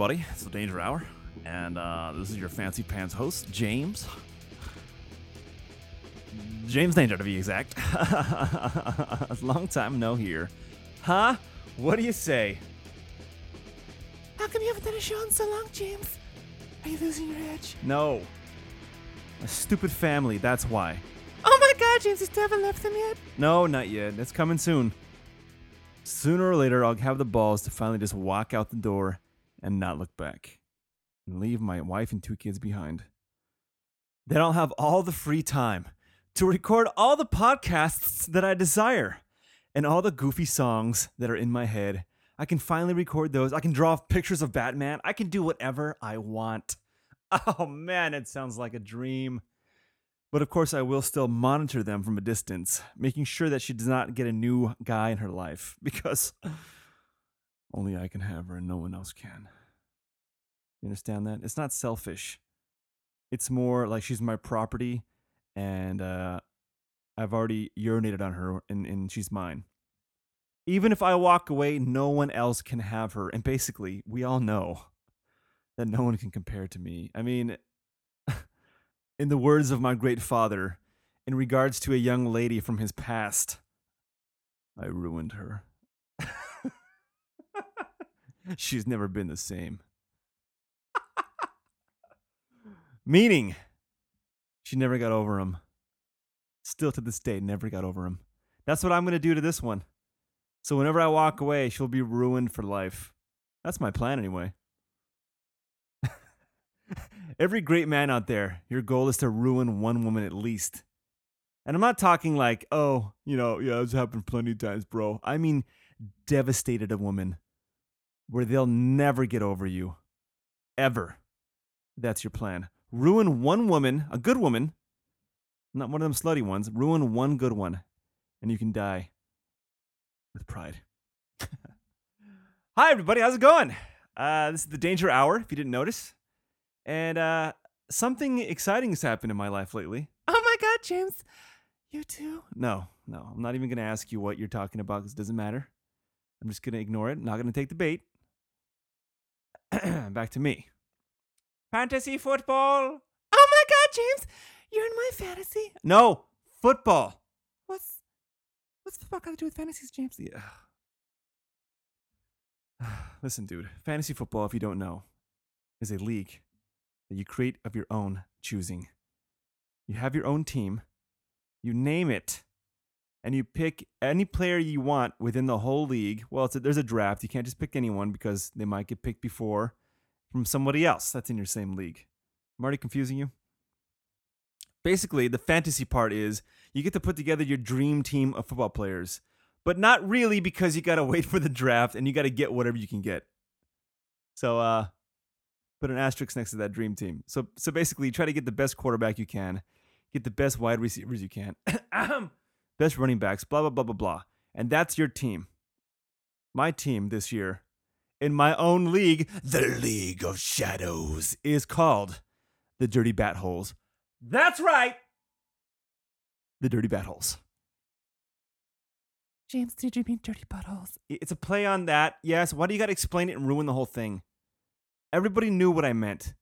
everybody. It's the Danger Hour, and uh, this is your fancy pants host, James. James Danger, to be exact. Long time no here. Huh? What do you say? How come you haven't done a show in so long, James? Are you losing your edge? No. A stupid family, that's why. Oh my god, James, you still haven't left them yet? No, not yet. It's coming soon. Sooner or later, I'll have the balls to finally just walk out the door and not look back. And leave my wife and two kids behind. Then I'll have all the free time to record all the podcasts that I desire and all the goofy songs that are in my head. I can finally record those. I can draw pictures of Batman. I can do whatever I want. Oh man, it sounds like a dream. But of course, I will still monitor them from a distance, making sure that she does not get a new guy in her life because only I can have her and no one else can. You understand that? It's not selfish. It's more like she's my property and uh, I've already urinated on her and, and she's mine. Even if I walk away, no one else can have her. And basically, we all know that no one can compare to me. I mean, in the words of my great father, in regards to a young lady from his past, I ruined her. She's never been the same. Meaning, she never got over him. Still to this day, never got over him. That's what I'm going to do to this one. So whenever I walk away, she'll be ruined for life. That's my plan anyway. Every great man out there, your goal is to ruin one woman at least. And I'm not talking like, oh, you know, yeah, it's happened plenty of times, bro. I mean, devastated a woman where they'll never get over you. Ever. That's your plan. Ruin one woman, a good woman, not one of them slutty ones, ruin one good one, and you can die with pride. Hi, everybody. How's it going? Uh, this is the Danger Hour, if you didn't notice. And uh, something exciting has happened in my life lately. Oh my god, James. You too? No, no. I'm not even going to ask you what you're talking about because it doesn't matter. I'm just going to ignore it. I'm not going to take the bait. Back to me. Fantasy football. Oh my god, James. You're in my fantasy. No, football. What's what's football got to do with fantasies, James? Yeah. Listen, dude. Fantasy football, if you don't know, is a league that you create of your own choosing. You have your own team, you name it, and you pick any player you want within the whole league. Well, a, there's a draft. You can't just pick anyone because they might get picked before from somebody else that's in your same league. I'm already confusing you. Basically, the fantasy part is you get to put together your dream team of football players, but not really because you got to wait for the draft and you got to get whatever you can get. So, uh, put an asterisk next to that dream team. So, so basically, try to get the best quarterback you can, get the best wide receivers you can, best running backs, blah blah blah blah blah, and that's your team. My team this year, in my own league, the League of Shadows, is called the Dirty Bat Holes. That's right, the Dirty Bat Holes. James, did you mean dirty buttholes? It's a play on that. Yes. Why do you got to explain it and ruin the whole thing? Everybody knew what I meant.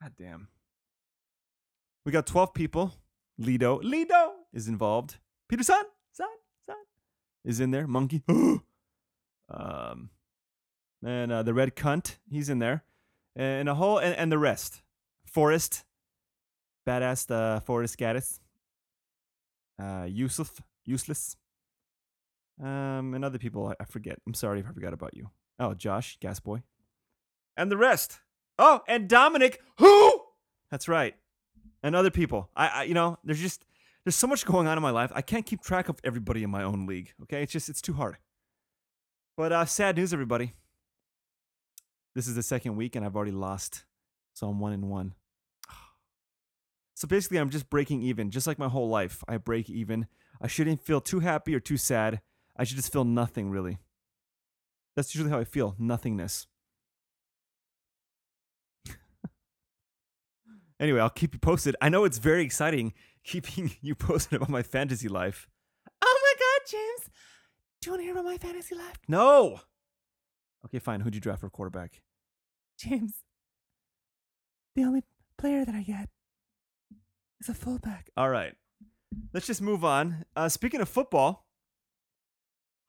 God damn. We got 12 people. Lido. Lido is involved. Peter Son. Son. Son. Is in there. Monkey. um, and uh, the red cunt. He's in there. And a whole, and, and the rest. Forest, Badass uh, Forrest Gaddis. Uh, Yusuf. Useless. Um, and other people, I, I forget. I'm sorry if I forgot about you. Oh, Josh, Gas Boy. And the rest. Oh, and Dominic, who? That's right. And other people. I, I, you know, there's just there's so much going on in my life. I can't keep track of everybody in my own league. Okay, it's just it's too hard. But uh, sad news, everybody. This is the second week, and I've already lost. So I'm one in one. So basically, I'm just breaking even, just like my whole life. I break even. I shouldn't feel too happy or too sad. I should just feel nothing, really. That's usually how I feel nothingness. anyway, I'll keep you posted. I know it's very exciting keeping you posted about my fantasy life. Oh my god, James. Do you want to hear about my fantasy life? No! Okay, fine. Who'd you draft for quarterback? James. The only player that I get is a fullback. All right. Let's just move on. Uh, speaking of football,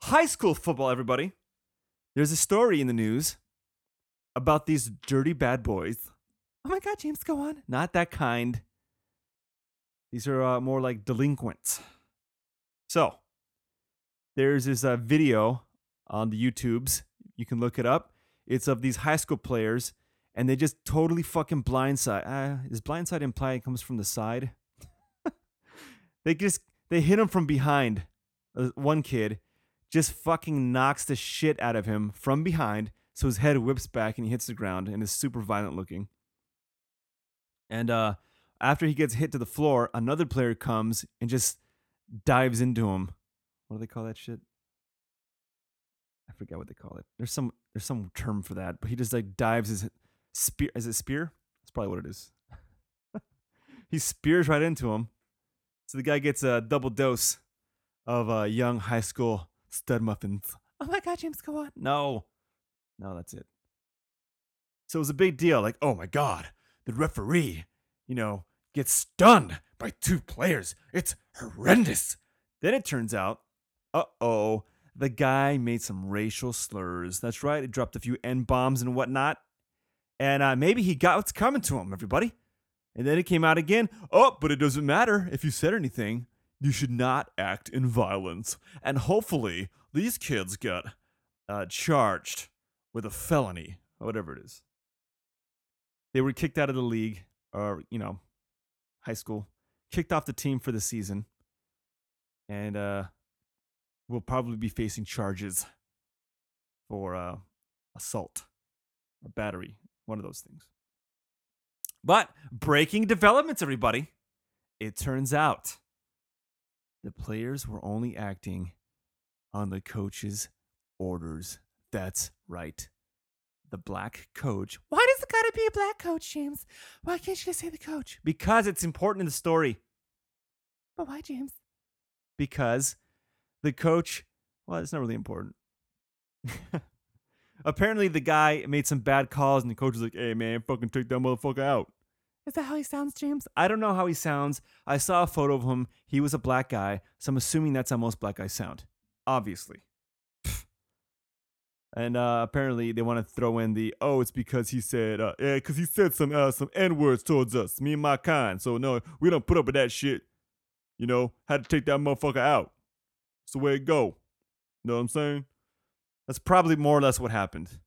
high school football, everybody. There's a story in the news about these dirty bad boys. Oh my god, James, go on. Not that kind. These are uh, more like delinquents. So, there's this uh, video on the YouTubes. You can look it up. It's of these high school players, and they just totally fucking blindside. Uh, is blindside imply it comes from the side? they just they hit him from behind. Uh, one kid just fucking knocks the shit out of him from behind, so his head whips back and he hits the ground and is super violent looking. And uh, after he gets hit to the floor, another player comes and just dives into him. What do they call that shit? I forget what they call it. There's some there's some term for that, but he just like dives his spear. Is it spear? That's probably what it is. he spears right into him. So the guy gets a double dose of uh, young high school stud muffins. Oh my god, James, go on. No, no, that's it. So it was a big deal. Like, oh my god, the referee, you know, gets stunned by two players. It's horrendous. Then it turns out, uh oh, the guy made some racial slurs. That's right, he dropped a few N bombs and whatnot. And uh, maybe he got what's coming to him, everybody. And then it came out again. Oh, but it doesn't matter if you said anything. You should not act in violence. And hopefully, these kids get uh, charged with a felony, whatever it is. They were kicked out of the league, or, you know, high school, kicked off the team for the season. And uh, will probably be facing charges for uh, assault or battery, one of those things. But breaking developments, everybody. It turns out the players were only acting on the coach's orders. That's right. The black coach. Why does it gotta be a black coach, James? Why can't you just say the coach? Because it's important in the story. But why, James? Because the coach, well, it's not really important. Apparently, the guy made some bad calls, and the coach was like, hey, man, fucking take that motherfucker out. Is that how he sounds, James? I don't know how he sounds. I saw a photo of him. He was a black guy, so I'm assuming that's how most black guys sound. Obviously. And uh, apparently they want to throw in the oh, it's because he said uh, yeah, because he said some uh, some n words towards us, me and my kind. So no, we don't put up with that shit. You know, had to take that motherfucker out. It's the way it go. You know what I'm saying? That's probably more or less what happened.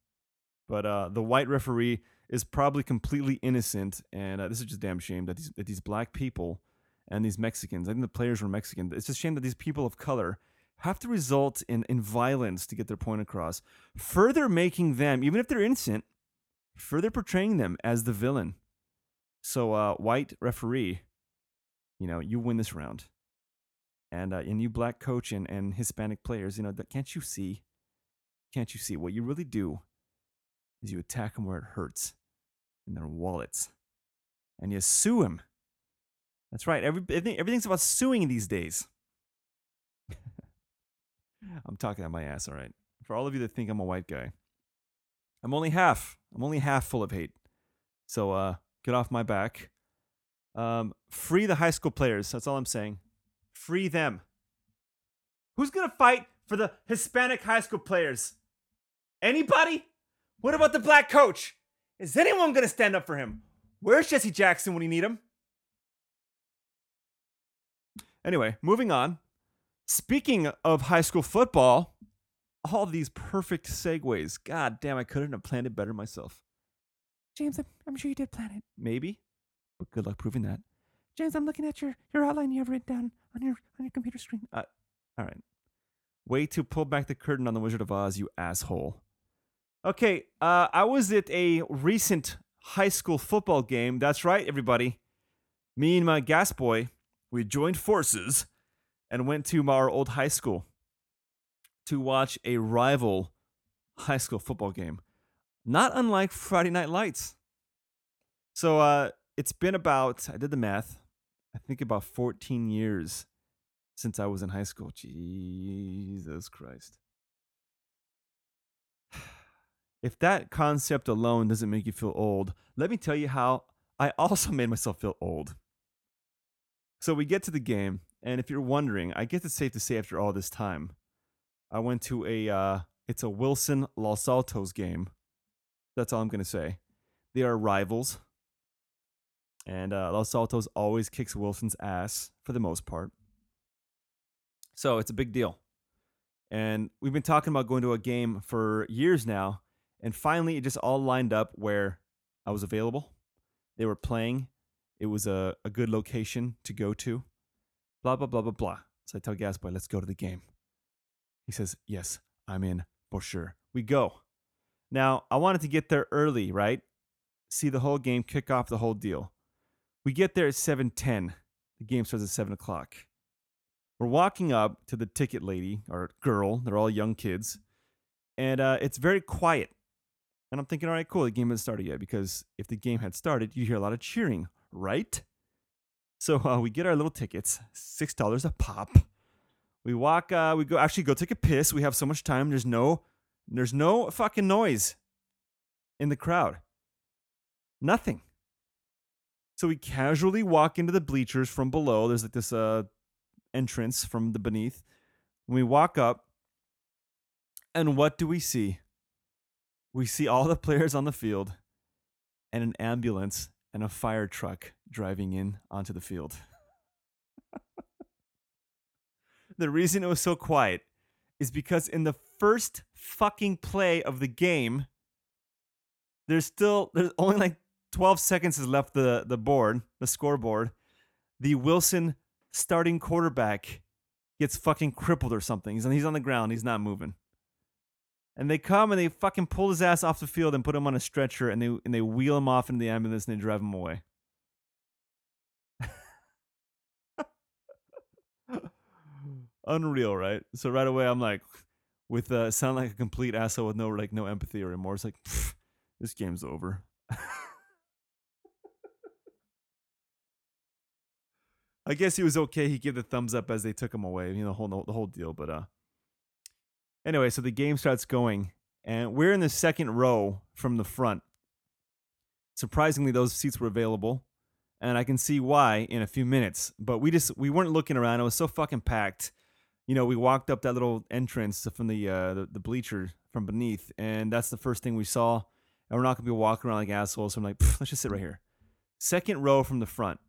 But uh, the white referee is probably completely innocent, and uh, this is just damn shame that these that these black people and these Mexicans, I think the players were Mexican. It's a shame that these people of color have to result in in violence to get their point across, further making them, even if they're innocent, further portraying them as the villain. So, uh, white referee, you know, you win this round, and uh, and you black coach and and Hispanic players, you know, that can't you see? Can't you see what you really do? Is you attack them where it hurts, in their wallets, and you sue them. That's right. Every, everything, everything's about suing these days. I'm talking out my ass, all right. For all of you that think I'm a white guy, I'm only half. I'm only half full of hate. So uh, get off my back. Um, free the high school players. That's all I'm saying. Free them. Who's gonna fight for the Hispanic high school players? Anybody? What about the black coach? Is anyone gonna stand up for him? Where's Jesse Jackson when you need him? Anyway, moving on. Speaking of high school football, all these perfect segues. God damn, I couldn't have planned it better myself. James, I'm, I'm sure you did plan it. Maybe, but good luck proving that. James, I'm looking at your, your outline you have written down on your on your computer screen. Uh, All right. Way to pull back the curtain on the Wizard of Oz, you asshole. Okay, uh, I was at a recent high school football game. That's right, everybody. Me and my gas boy, we joined forces and went to our old high school to watch a rival high school football game. Not unlike Friday Night Lights. So uh, it's been about, I did the math, I think about 14 years since I was in high school. Jesus Christ. if that concept alone doesn't make you feel old, let me tell you how I also made myself feel old. So we get to the game, and if you're wondering, I guess it's safe to say after all this time, I went to a uh, it's a Wilson Los Altos game. That's all I'm gonna say. They are rivals, and uh, Los Altos always kicks Wilson's ass for the most part. So it's a big deal. And we've been talking about going to a game for years now, and finally it just all lined up where I was available. They were playing. It was a, a good location to go to. Blah blah blah blah blah. So I tell Gasboy, let's go to the game. He says, Yes, I'm in for sure. We go. Now, I wanted to get there early, right? See the whole game, kick off the whole deal. We get there at 7:10. The game starts at 7 o'clock. We're walking up to the ticket lady or girl. They're all young kids. And uh, it's very quiet. And I'm thinking, all right, cool. The game hasn't started yet because if the game had started, you'd hear a lot of cheering, right? So uh, we get our little tickets, $6 a pop. We walk, uh, we go actually go take a piss. We have so much time. There's no there's no fucking noise in the crowd. Nothing. So we casually walk into the bleachers from below. There's like this uh entrance from the beneath. We walk up, and what do we see? We see all the players on the field and an ambulance and a fire truck driving in onto the field. the reason it was so quiet is because in the first fucking play of the game, there's still there's only like 12 seconds is left the the board, the scoreboard. The Wilson starting quarterback gets fucking crippled or something. He's on, he's on the ground. He's not moving. And they come and they fucking pull his ass off the field and put him on a stretcher and they and they wheel him off into the ambulance and they drive him away. Unreal, right? So right away I'm like, with uh, sound like a complete asshole with no like no empathy or remorse. Like, this game's over. I guess he was okay. He gave the thumbs up as they took him away. You know, the whole the whole deal. But uh, anyway, so the game starts going, and we're in the second row from the front. Surprisingly, those seats were available, and I can see why in a few minutes. But we just we weren't looking around. It was so fucking packed. You know, we walked up that little entrance from the uh, the, the bleacher from beneath, and that's the first thing we saw. And we're not gonna be walking around like assholes. So I'm like, let's just sit right here. Second row from the front.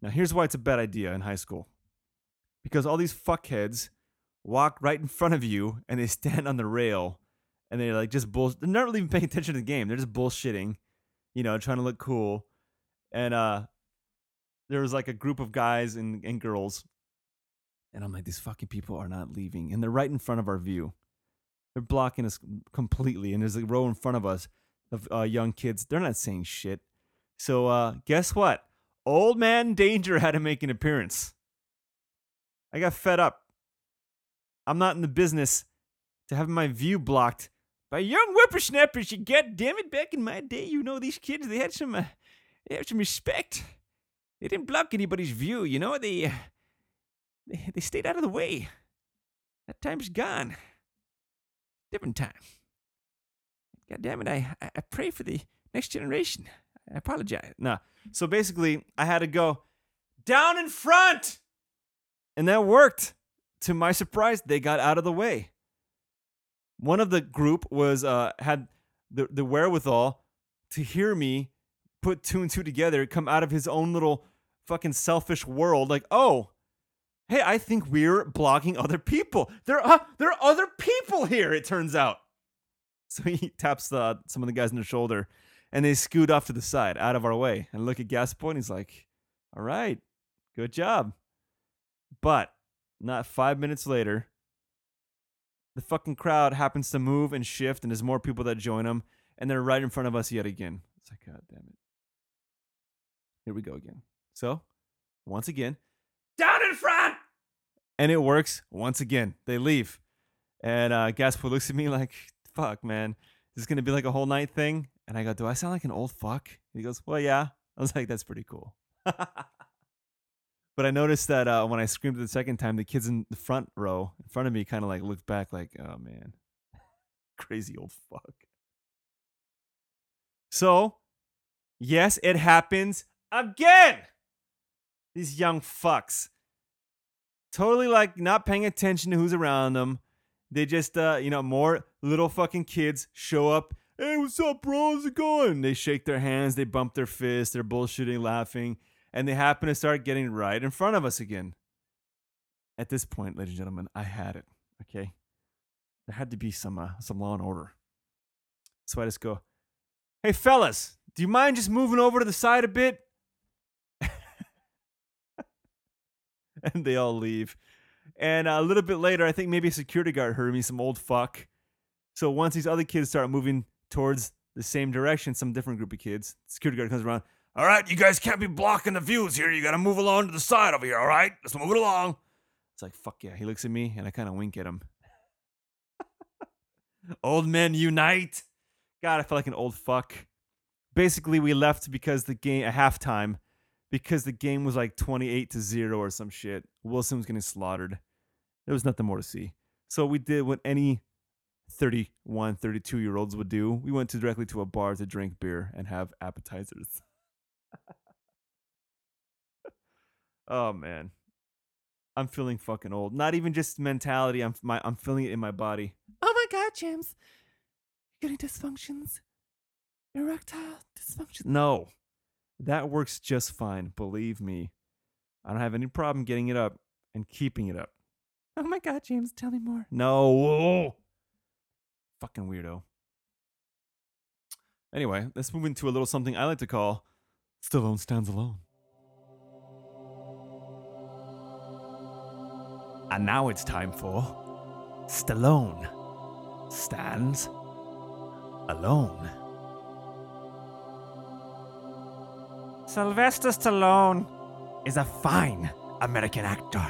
Now, here's why it's a bad idea in high school. Because all these fuckheads walk right in front of you and they stand on the rail and they're like just bull. They're not really even paying attention to the game. They're just bullshitting, you know, trying to look cool. And uh, there was like a group of guys and, and girls. And I'm like, these fucking people are not leaving. And they're right in front of our view. They're blocking us completely. And there's a row in front of us of uh, young kids. They're not saying shit. So uh, guess what? Old Man Danger had to make an appearance. I got fed up. I'm not in the business to have my view blocked by young whippersnappers. You get damn it! Back in my day, you know these kids they had some uh, they had some respect. They didn't block anybody's view. You know they uh, they, they stayed out of the way. That time's gone. Different time. God damn it! I I, I pray for the next generation. I apologize. No. So basically, I had to go down in front. And that worked. To my surprise, they got out of the way. One of the group was uh had the, the wherewithal to hear me put two and two together, come out of his own little fucking selfish world, like, oh, hey, I think we're blocking other people. There are there are other people here, it turns out. So he taps the, some of the guys on the shoulder and they scoot off to the side, out of our way, and look at Gasboy. He's like, "All right, good job." But not five minutes later, the fucking crowd happens to move and shift, and there's more people that join them, and they're right in front of us yet again. It's like, God damn it! Here we go again. So, once again, down in front, and it works once again. They leave, and uh, Gasboy looks at me like, "Fuck, man." This is gonna be like a whole night thing. And I go, Do I sound like an old fuck? he goes, Well, yeah. I was like, That's pretty cool. but I noticed that uh, when I screamed the second time, the kids in the front row in front of me kind of like looked back, like, Oh man, crazy old fuck. So, yes, it happens again. These young fucks. Totally like not paying attention to who's around them. They just, uh, you know, more little fucking kids show up. Hey, what's up, bro? How's it going? They shake their hands, they bump their fists, they're bullshitting, laughing, and they happen to start getting right in front of us again. At this point, ladies and gentlemen, I had it. Okay, there had to be some uh, some law and order. So I just go, "Hey, fellas, do you mind just moving over to the side a bit?" and they all leave. And a little bit later, I think maybe a security guard heard me, some old fuck. So once these other kids start moving towards the same direction, some different group of kids, security guard comes around. All right, you guys can't be blocking the views here. You got to move along to the side over here. All right, let's move it along. It's like fuck yeah. He looks at me and I kind of wink at him. old men unite. God, I felt like an old fuck. Basically, we left because the game at halftime because the game was like 28 to 0 or some shit. Wilson was getting slaughtered. There was nothing more to see. So we did what any 31, 32 year olds would do. We went to directly to a bar to drink beer and have appetizers. oh man. I'm feeling fucking old. Not even just mentality, I'm my I'm feeling it in my body. Oh my god, James. You're getting dysfunctions. Erectile dysfunction. No. That works just fine, believe me. I don't have any problem getting it up and keeping it up. Oh my god, James, tell me more. No. Fucking weirdo. Anyway, let's move into a little something I like to call Stallone Stands Alone. And now it's time for Stallone Stands Alone. Sylvester Stallone is a fine American actor.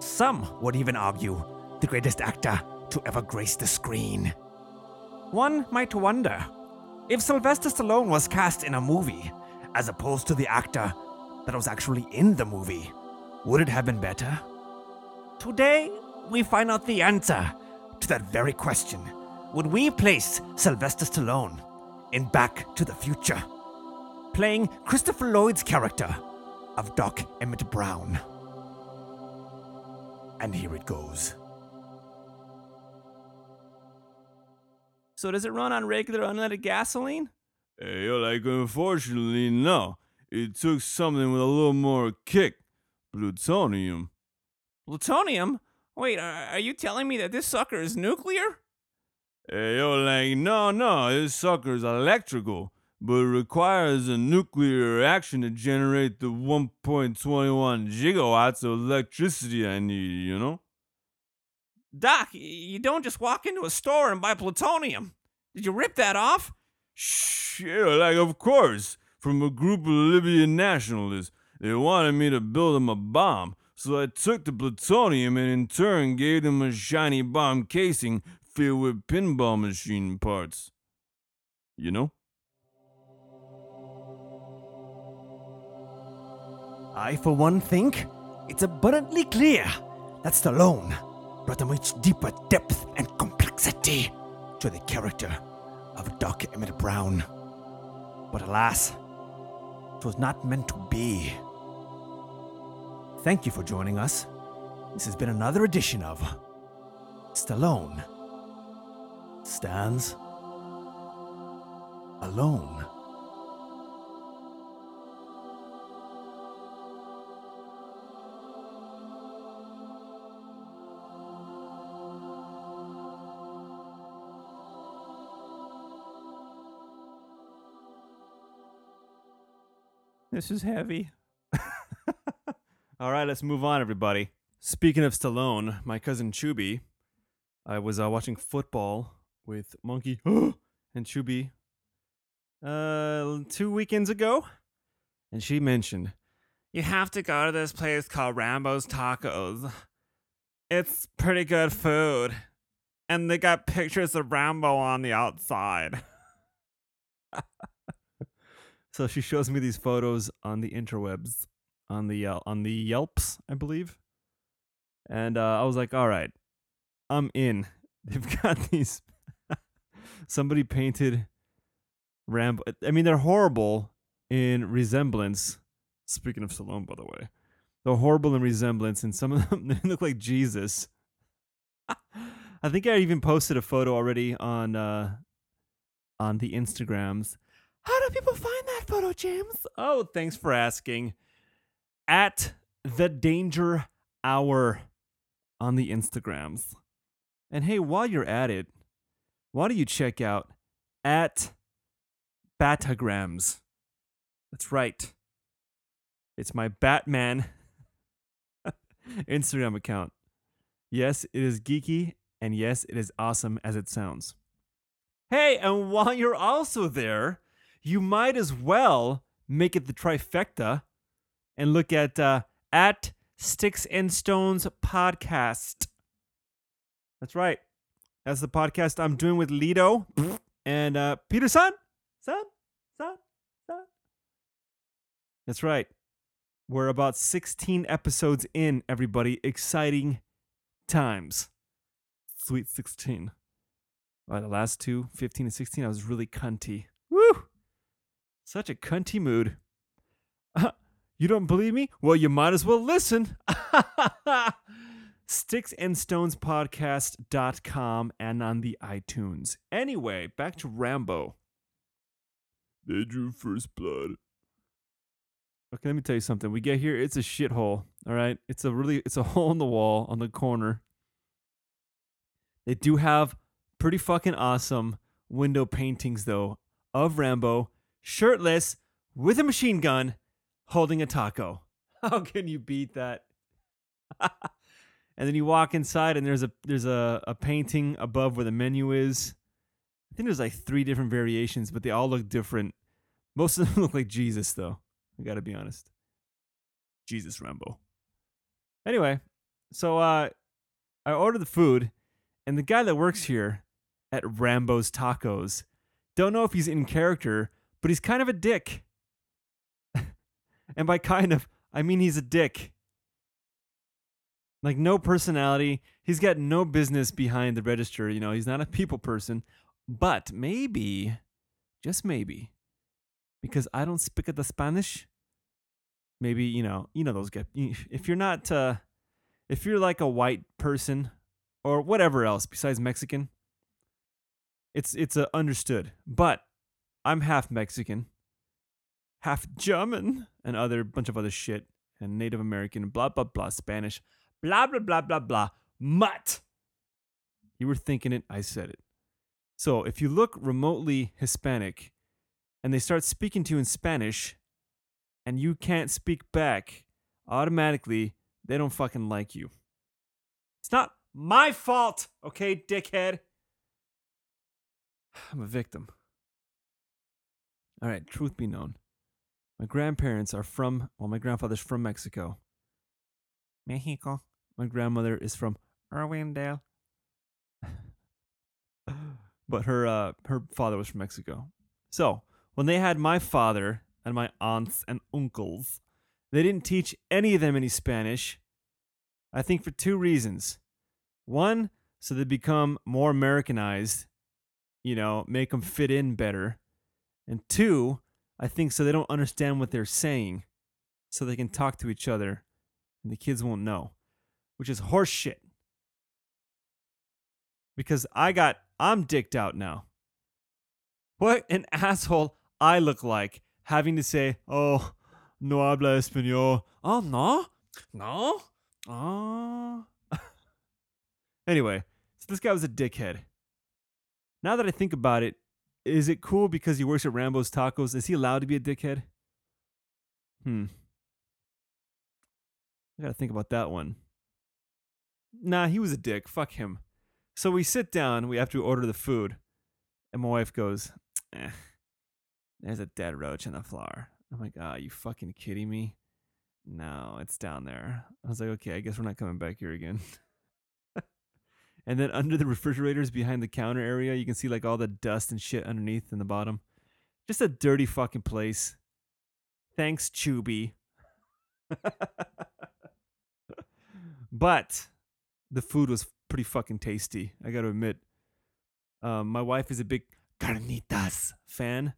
Some would even argue the greatest actor to ever grace the screen. One might wonder if Sylvester Stallone was cast in a movie as opposed to the actor that was actually in the movie, would it have been better? Today, we find out the answer to that very question. Would we place Sylvester Stallone in Back to the Future? playing Christopher Lloyd's character of Doc Emmett Brown. And here it goes. So does it run on regular unleaded gasoline? Eh, hey, like, unfortunately, no. It took something with a little more kick. Plutonium. Plutonium? Wait, are you telling me that this sucker is nuclear? Hey, yo, like, no, no, this sucker's electrical, but it requires a nuclear reaction to generate the 1.21 gigawatts of electricity I need, you know? Doc, you don't just walk into a store and buy plutonium. Did you rip that off? Shh, yeah, like, of course. From a group of Libyan nationalists. They wanted me to build them a bomb, so I took the plutonium and in turn gave them a shiny bomb casing filled with pinball machine parts. You know? I, for one, think it's abundantly clear that Stallone brought a much deeper depth and complexity to the character of Dr. Emmett Brown. But alas, it was not meant to be. Thank you for joining us. This has been another edition of Stallone Stands Alone. This is heavy. All right, let's move on, everybody. Speaking of Stallone, my cousin Chubby, I was uh, watching football with Monkey and Chubby uh, two weekends ago, and she mentioned, You have to go to this place called Rambo's Tacos. It's pretty good food. And they got pictures of Rambo on the outside. So she shows me these photos on the interwebs, on the uh, on the Yelps, I believe. And uh, I was like, all right, I'm in. They've got these. Somebody painted Rambo. I mean, they're horrible in resemblance. Speaking of Stallone, by the way, they're horrible in resemblance, and some of them they look like Jesus. I think I even posted a photo already on uh, on the Instagrams. How do people find that photo, James? Oh, thanks for asking. At the Danger Hour on the Instagrams. And hey, while you're at it, why don't you check out at Batagrams? That's right. It's my Batman Instagram account. Yes, it is geeky, and yes, it is awesome as it sounds. Hey, and while you're also there, you might as well make it the trifecta and look at uh, at Sticks and Stones podcast. That's right. That's the podcast I'm doing with Lido and uh, Peter Son. Son, son, son. That's right. We're about 16 episodes in, everybody. Exciting times. Sweet 16. Well, the last two, 15 and 16, I was really cunty. Woo! Such a cunty mood. you don't believe me? Well, you might as well listen. Sticksandstonespodcast.com and on the iTunes. Anyway, back to Rambo. They drew first blood. Okay, let me tell you something. We get here, it's a shithole. All right, it's a really, it's a hole in the wall on the corner. They do have pretty fucking awesome window paintings though of Rambo shirtless with a machine gun holding a taco. How can you beat that? and then you walk inside and there's a there's a, a painting above where the menu is. I think there's like three different variations, but they all look different. Most of them look like Jesus though. I gotta be honest. Jesus Rambo. Anyway, so uh I ordered the food, and the guy that works here at Rambo's Tacos, don't know if he's in character, but he's kind of a dick. And by kind of, I mean he's a dick. Like no personality. He's got no business behind the register. You know, he's not a people person. But maybe, just maybe, because I don't speak the Spanish. Maybe you know, you know those guys. If you're not, uh, if you're like a white person or whatever else besides Mexican, it's it's uh, understood. But I'm half Mexican, half German, and other bunch of other shit, and Native American, blah blah blah, Spanish, blah blah blah blah blah. Mutt. You were thinking it. I said it. So if you look remotely Hispanic, and they start speaking to you in Spanish, and you can't speak back, automatically they don't fucking like you. It's not my fault, okay, dickhead. I'm a victim. All right, truth be known. My grandparents are from, well, my grandfather's from Mexico. Mexico. My grandmother is from Irwindale. but her uh, her father was from Mexico. So, when they had my father and my aunts and uncles, they didn't teach any of them any Spanish. I think for two reasons. One, so they become more Americanized, you know, make them fit in better. And two, I think so they don't understand what they're saying, so they can talk to each other, and the kids won't know, which is horseshit. Because I got, I'm dicked out now. What an asshole I look like having to say, oh, no habla español. Oh, no? No? Oh. anyway, so this guy was a dickhead. Now that I think about it, is it cool because he works at Rambo's Tacos? Is he allowed to be a dickhead? Hmm. I gotta think about that one. Nah, he was a dick. Fuck him. So we sit down, we have to order the food, and my wife goes, eh, there's a dead roach on the floor. I'm like, ah, oh, you fucking kidding me? No, it's down there. I was like, okay, I guess we're not coming back here again. and then under the refrigerators behind the counter area, you can see like all the dust and shit underneath in the bottom. Just a dirty fucking place. Thanks, Chubby. but the food was pretty fucking tasty. I got to admit. Um, my wife is a big carnitas fan,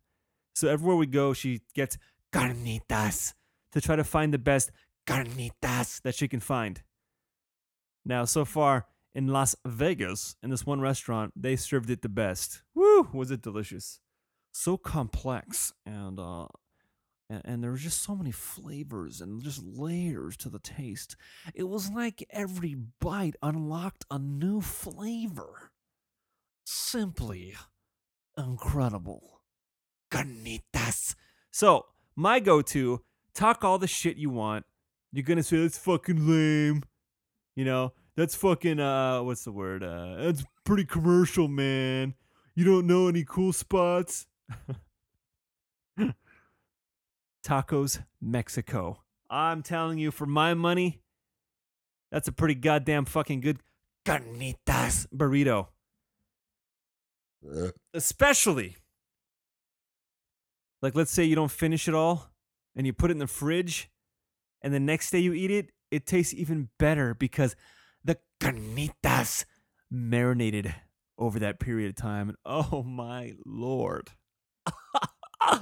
So everywhere we go, she gets carnitas to try to find the best carnitas that she can find. Now, so far in Las Vegas, in this one restaurant, they served it the best. Woo, was it delicious? So complex and uh and, and there were just so many flavors and just layers to the taste. It was like every bite unlocked a new flavor. Simply incredible. Carnitas. So, my go to talk all the shit you want. You're going to say, that's fucking lame. You know, that's fucking, uh, what's the word? Uh, that's pretty commercial, man. You don't know any cool spots? Tacos Mexico. I'm telling you, for my money, that's a pretty goddamn fucking good carnitas burrito. Especially, like, let's say you don't finish it all and you put it in the fridge, and the next day you eat it, it tastes even better because carnitas marinated over that period of time. And oh my lord.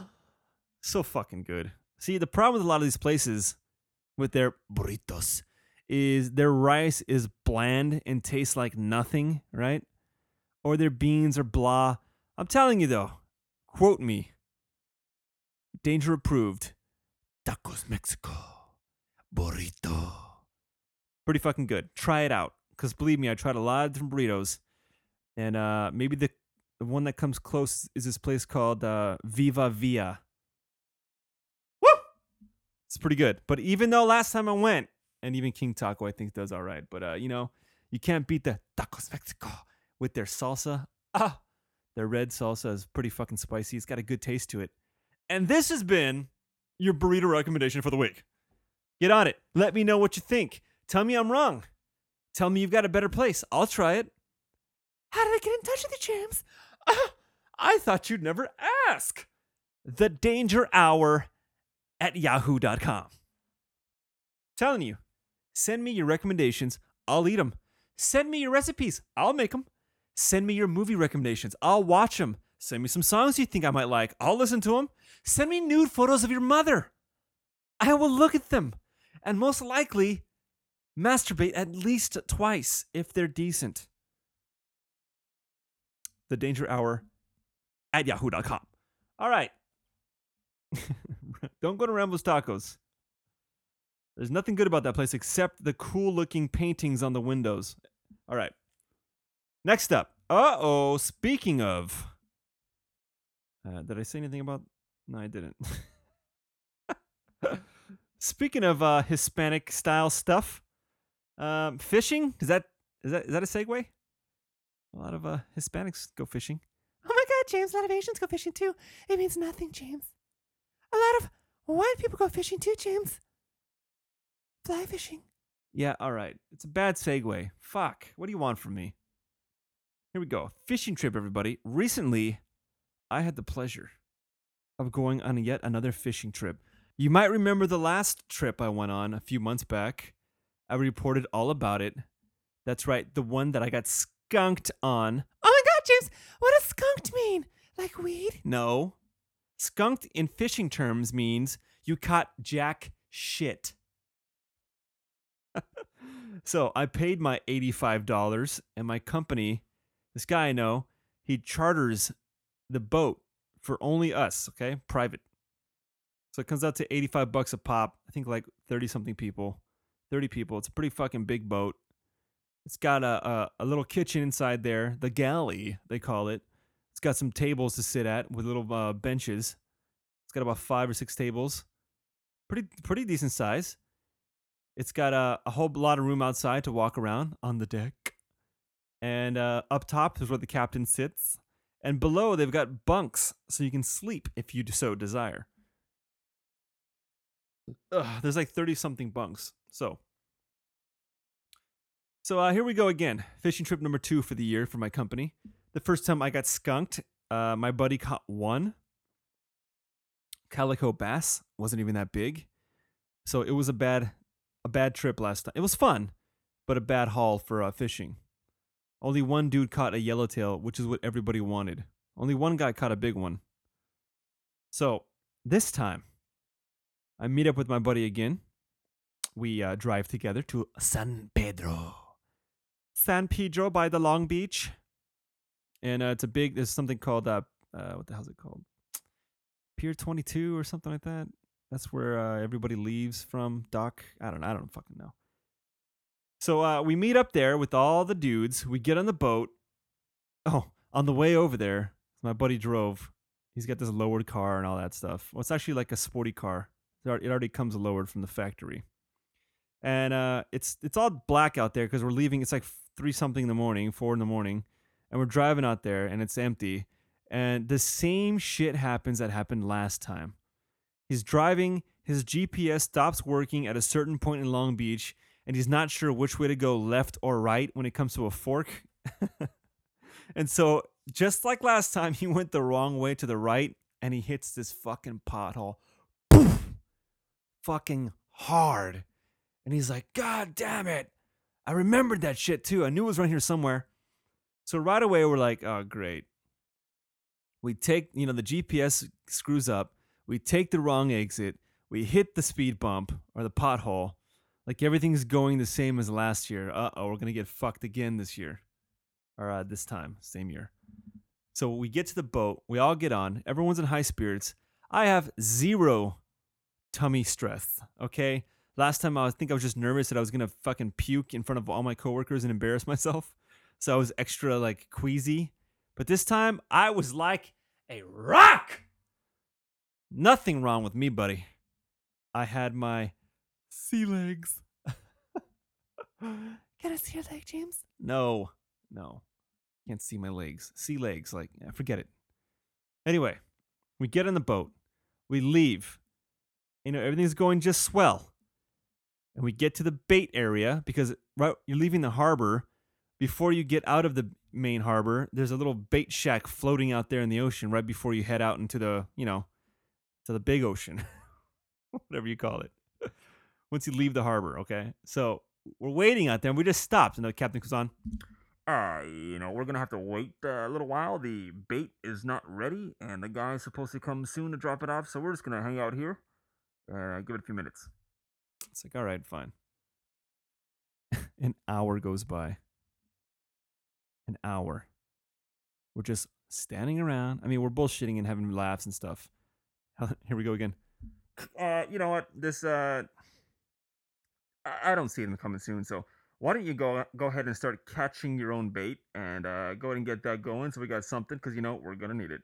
so fucking good. See, the problem with a lot of these places with their burritos is their rice is bland and tastes like nothing, right? Or their beans are blah. I'm telling you though, quote me. Danger approved. Tacos Mexico. Burrito. Pretty fucking good. Try it out. Because believe me, I tried a lot of different burritos. And uh, maybe the, the one that comes close is this place called uh, Viva Via. Woo! It's pretty good. But even though last time I went, and even King Taco I think does all right, but uh, you know, you can't beat the Tacos Mexico with their salsa. Ah, their red salsa is pretty fucking spicy. It's got a good taste to it. And this has been your burrito recommendation for the week. Get on it. Let me know what you think. Tell me I'm wrong. Tell me you've got a better place. I'll try it. How did I get in touch with you, James? Ah, I thought you'd never ask. The Danger Hour at yahoo.com. Telling you, send me your recommendations. I'll eat them. Send me your recipes. I'll make them. Send me your movie recommendations. I'll watch them. Send me some songs you think I might like. I'll listen to them. Send me nude photos of your mother. I will look at them and most likely masturbate at least twice if they're decent. The Danger Hour at yahoo.com. All right. Don't go to Rambo's Tacos. There's nothing good about that place except the cool looking paintings on the windows. All right. Next up. Uh oh. Speaking of. Uh, did I say anything about. No, I didn't. Speaking of uh, Hispanic style stuff, um, fishing is that is that is that a segue? A lot of uh, Hispanics go fishing. Oh my god, James, a lot of Asians go fishing too. It means nothing, James. A lot of white people go fishing too, James. Fly fishing. Yeah, all right. It's a bad segue. Fuck. What do you want from me? Here we go. Fishing trip, everybody. Recently, I had the pleasure of going on yet another fishing trip. You might remember the last trip I went on a few months back. I reported all about it. That's right, the one that I got skunked on. Oh my god, James, what does skunked mean? Like weed? No. Skunked in fishing terms means you caught jack shit. so I paid my $85 and my company, this guy I know, he charters the boat for only us, okay? Private. So it comes out to 85 bucks a pop. I think like 30 something people. 30 people. It's a pretty fucking big boat. It's got a, a, a little kitchen inside there, the galley, they call it. It's got some tables to sit at with little uh, benches. It's got about five or six tables. Pretty pretty decent size. It's got a, a whole lot of room outside to walk around on the deck. And uh, up top is where the captain sits. And below, they've got bunks so you can sleep if you so desire. Ugh, there's like 30 something bunks. So, so uh, here we go again. Fishing trip number two for the year for my company. The first time I got skunked, uh, my buddy caught one calico bass. wasn't even that big, so it was a bad a bad trip last time. It was fun, but a bad haul for uh, fishing. Only one dude caught a yellowtail, which is what everybody wanted. Only one guy caught a big one. So this time, I meet up with my buddy again. We uh, drive together to San Pedro. San Pedro by the Long Beach. And uh, it's a big, there's something called, uh, uh, what the hell's it called? Pier 22 or something like that. That's where uh, everybody leaves from. Dock. I don't know. I don't fucking know. So uh, we meet up there with all the dudes. We get on the boat. Oh, on the way over there, my buddy drove. He's got this lowered car and all that stuff. Well, it's actually like a sporty car. It already comes lowered from the factory, and uh, it's it's all black out there because we're leaving. It's like three something in the morning, four in the morning, and we're driving out there, and it's empty. And the same shit happens that happened last time. He's driving. His GPS stops working at a certain point in Long Beach, and he's not sure which way to go, left or right, when it comes to a fork. and so, just like last time, he went the wrong way to the right, and he hits this fucking pothole, poof, fucking hard. And he's like, "God damn it! I remembered that shit too. I knew it was right here somewhere." So right away, we're like, "Oh, great." We take, you know, the GPS screws up. We take the wrong exit. We hit the speed bump or the pothole. Like everything's going the same as last year. Uh oh, we're gonna get fucked again this year, or uh, this time, same year. So we get to the boat. We all get on. Everyone's in high spirits. I have zero tummy stress. Okay. Last time I think I was just nervous that I was gonna fucking puke in front of all my coworkers and embarrass myself. So I was extra like queasy. But this time I was like a rock. Nothing wrong with me, buddy. I had my sea legs. Can I see your leg, James? No, no. Can't see my legs. Sea legs, like, forget it. Anyway, we get in the boat. We leave. You know, everything's going just swell. And we get to the bait area because right, you're leaving the harbor. Before you get out of the main harbor, there's a little bait shack floating out there in the ocean right before you head out into the, you know, to the big ocean. Whatever you call it. Once you leave the harbor, okay? So we're waiting out there and we just stopped and the captain comes on. Uh, you know, we're gonna have to wait uh, a little while. The bait is not ready, and the guy's supposed to come soon to drop it off. So we're just gonna hang out here. Uh, give it a few minutes. It's like, all right, fine. An hour goes by. An hour. We're just standing around. I mean, we're bullshitting and having laughs and stuff. Here we go again. Uh, you know what? This uh, I, don't see them coming soon. So why don't you go go ahead and start catching your own bait and uh, go ahead and get that going so we got something because you know we're gonna need it.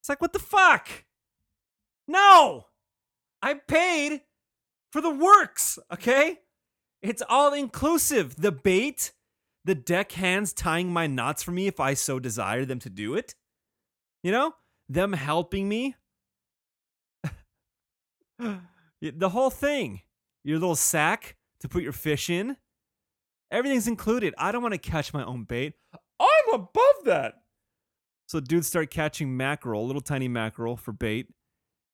It's like, what the fuck? No! I paid for the works, okay? It's all inclusive. The bait, the deck hands tying my knots for me if I so desire them to do it. You know? Them helping me. the whole thing. Your little sack to put your fish in. Everything's included. I don't want to catch my own bait. I'm above that. So dudes start catching mackerel, little tiny mackerel for bait,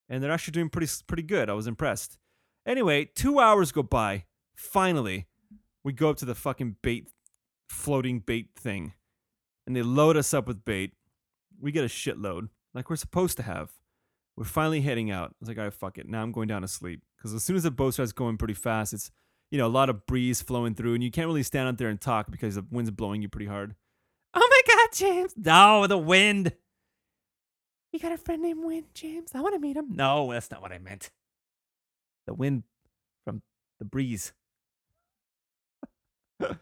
and they're actually doing pretty pretty good. I was impressed. Anyway, two hours go by. Finally, we go up to the fucking bait, floating bait thing, and they load us up with bait. We get a shitload, like we're supposed to have. We're finally heading out. I was like, all right, fuck it. Now I'm going down to sleep because as soon as the boat starts going pretty fast, it's you know a lot of breeze flowing through, and you can't really stand out there and talk because the wind's blowing you pretty hard. Oh my God, James! No, the wind. You got a friend named Wind, James? I want to meet him. No, that's not what I meant. The wind from the breeze.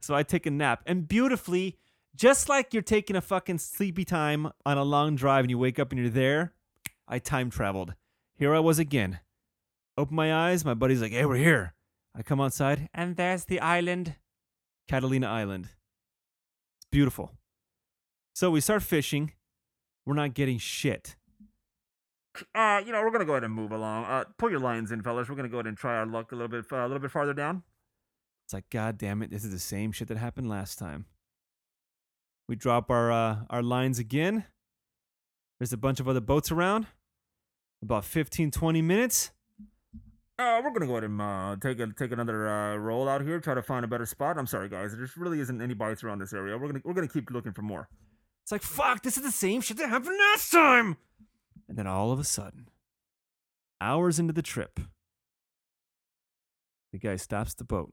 so I take a nap, and beautifully, just like you're taking a fucking sleepy time on a long drive and you wake up and you're there, I time traveled. Here I was again. Open my eyes, my buddy's like, hey, we're here. I come outside, and there's the island, Catalina Island. It's beautiful. So we start fishing. We're not getting shit. Uh, you know we're gonna go ahead and move along. Uh, pull your lines in, fellas. We're gonna go ahead and try our luck a little bit, uh, a little bit farther down. It's like, God damn it, this is the same shit that happened last time. We drop our uh, our lines again. There's a bunch of other boats around. About 15, 20 minutes. Uh, we're gonna go ahead and uh, take a, take another uh, roll out here, try to find a better spot. I'm sorry, guys. There just really isn't any bites around this area. We're gonna we're gonna keep looking for more. It's like, fuck, this is the same shit that happened last time. And then all of a sudden, hours into the trip, the guy stops the boat.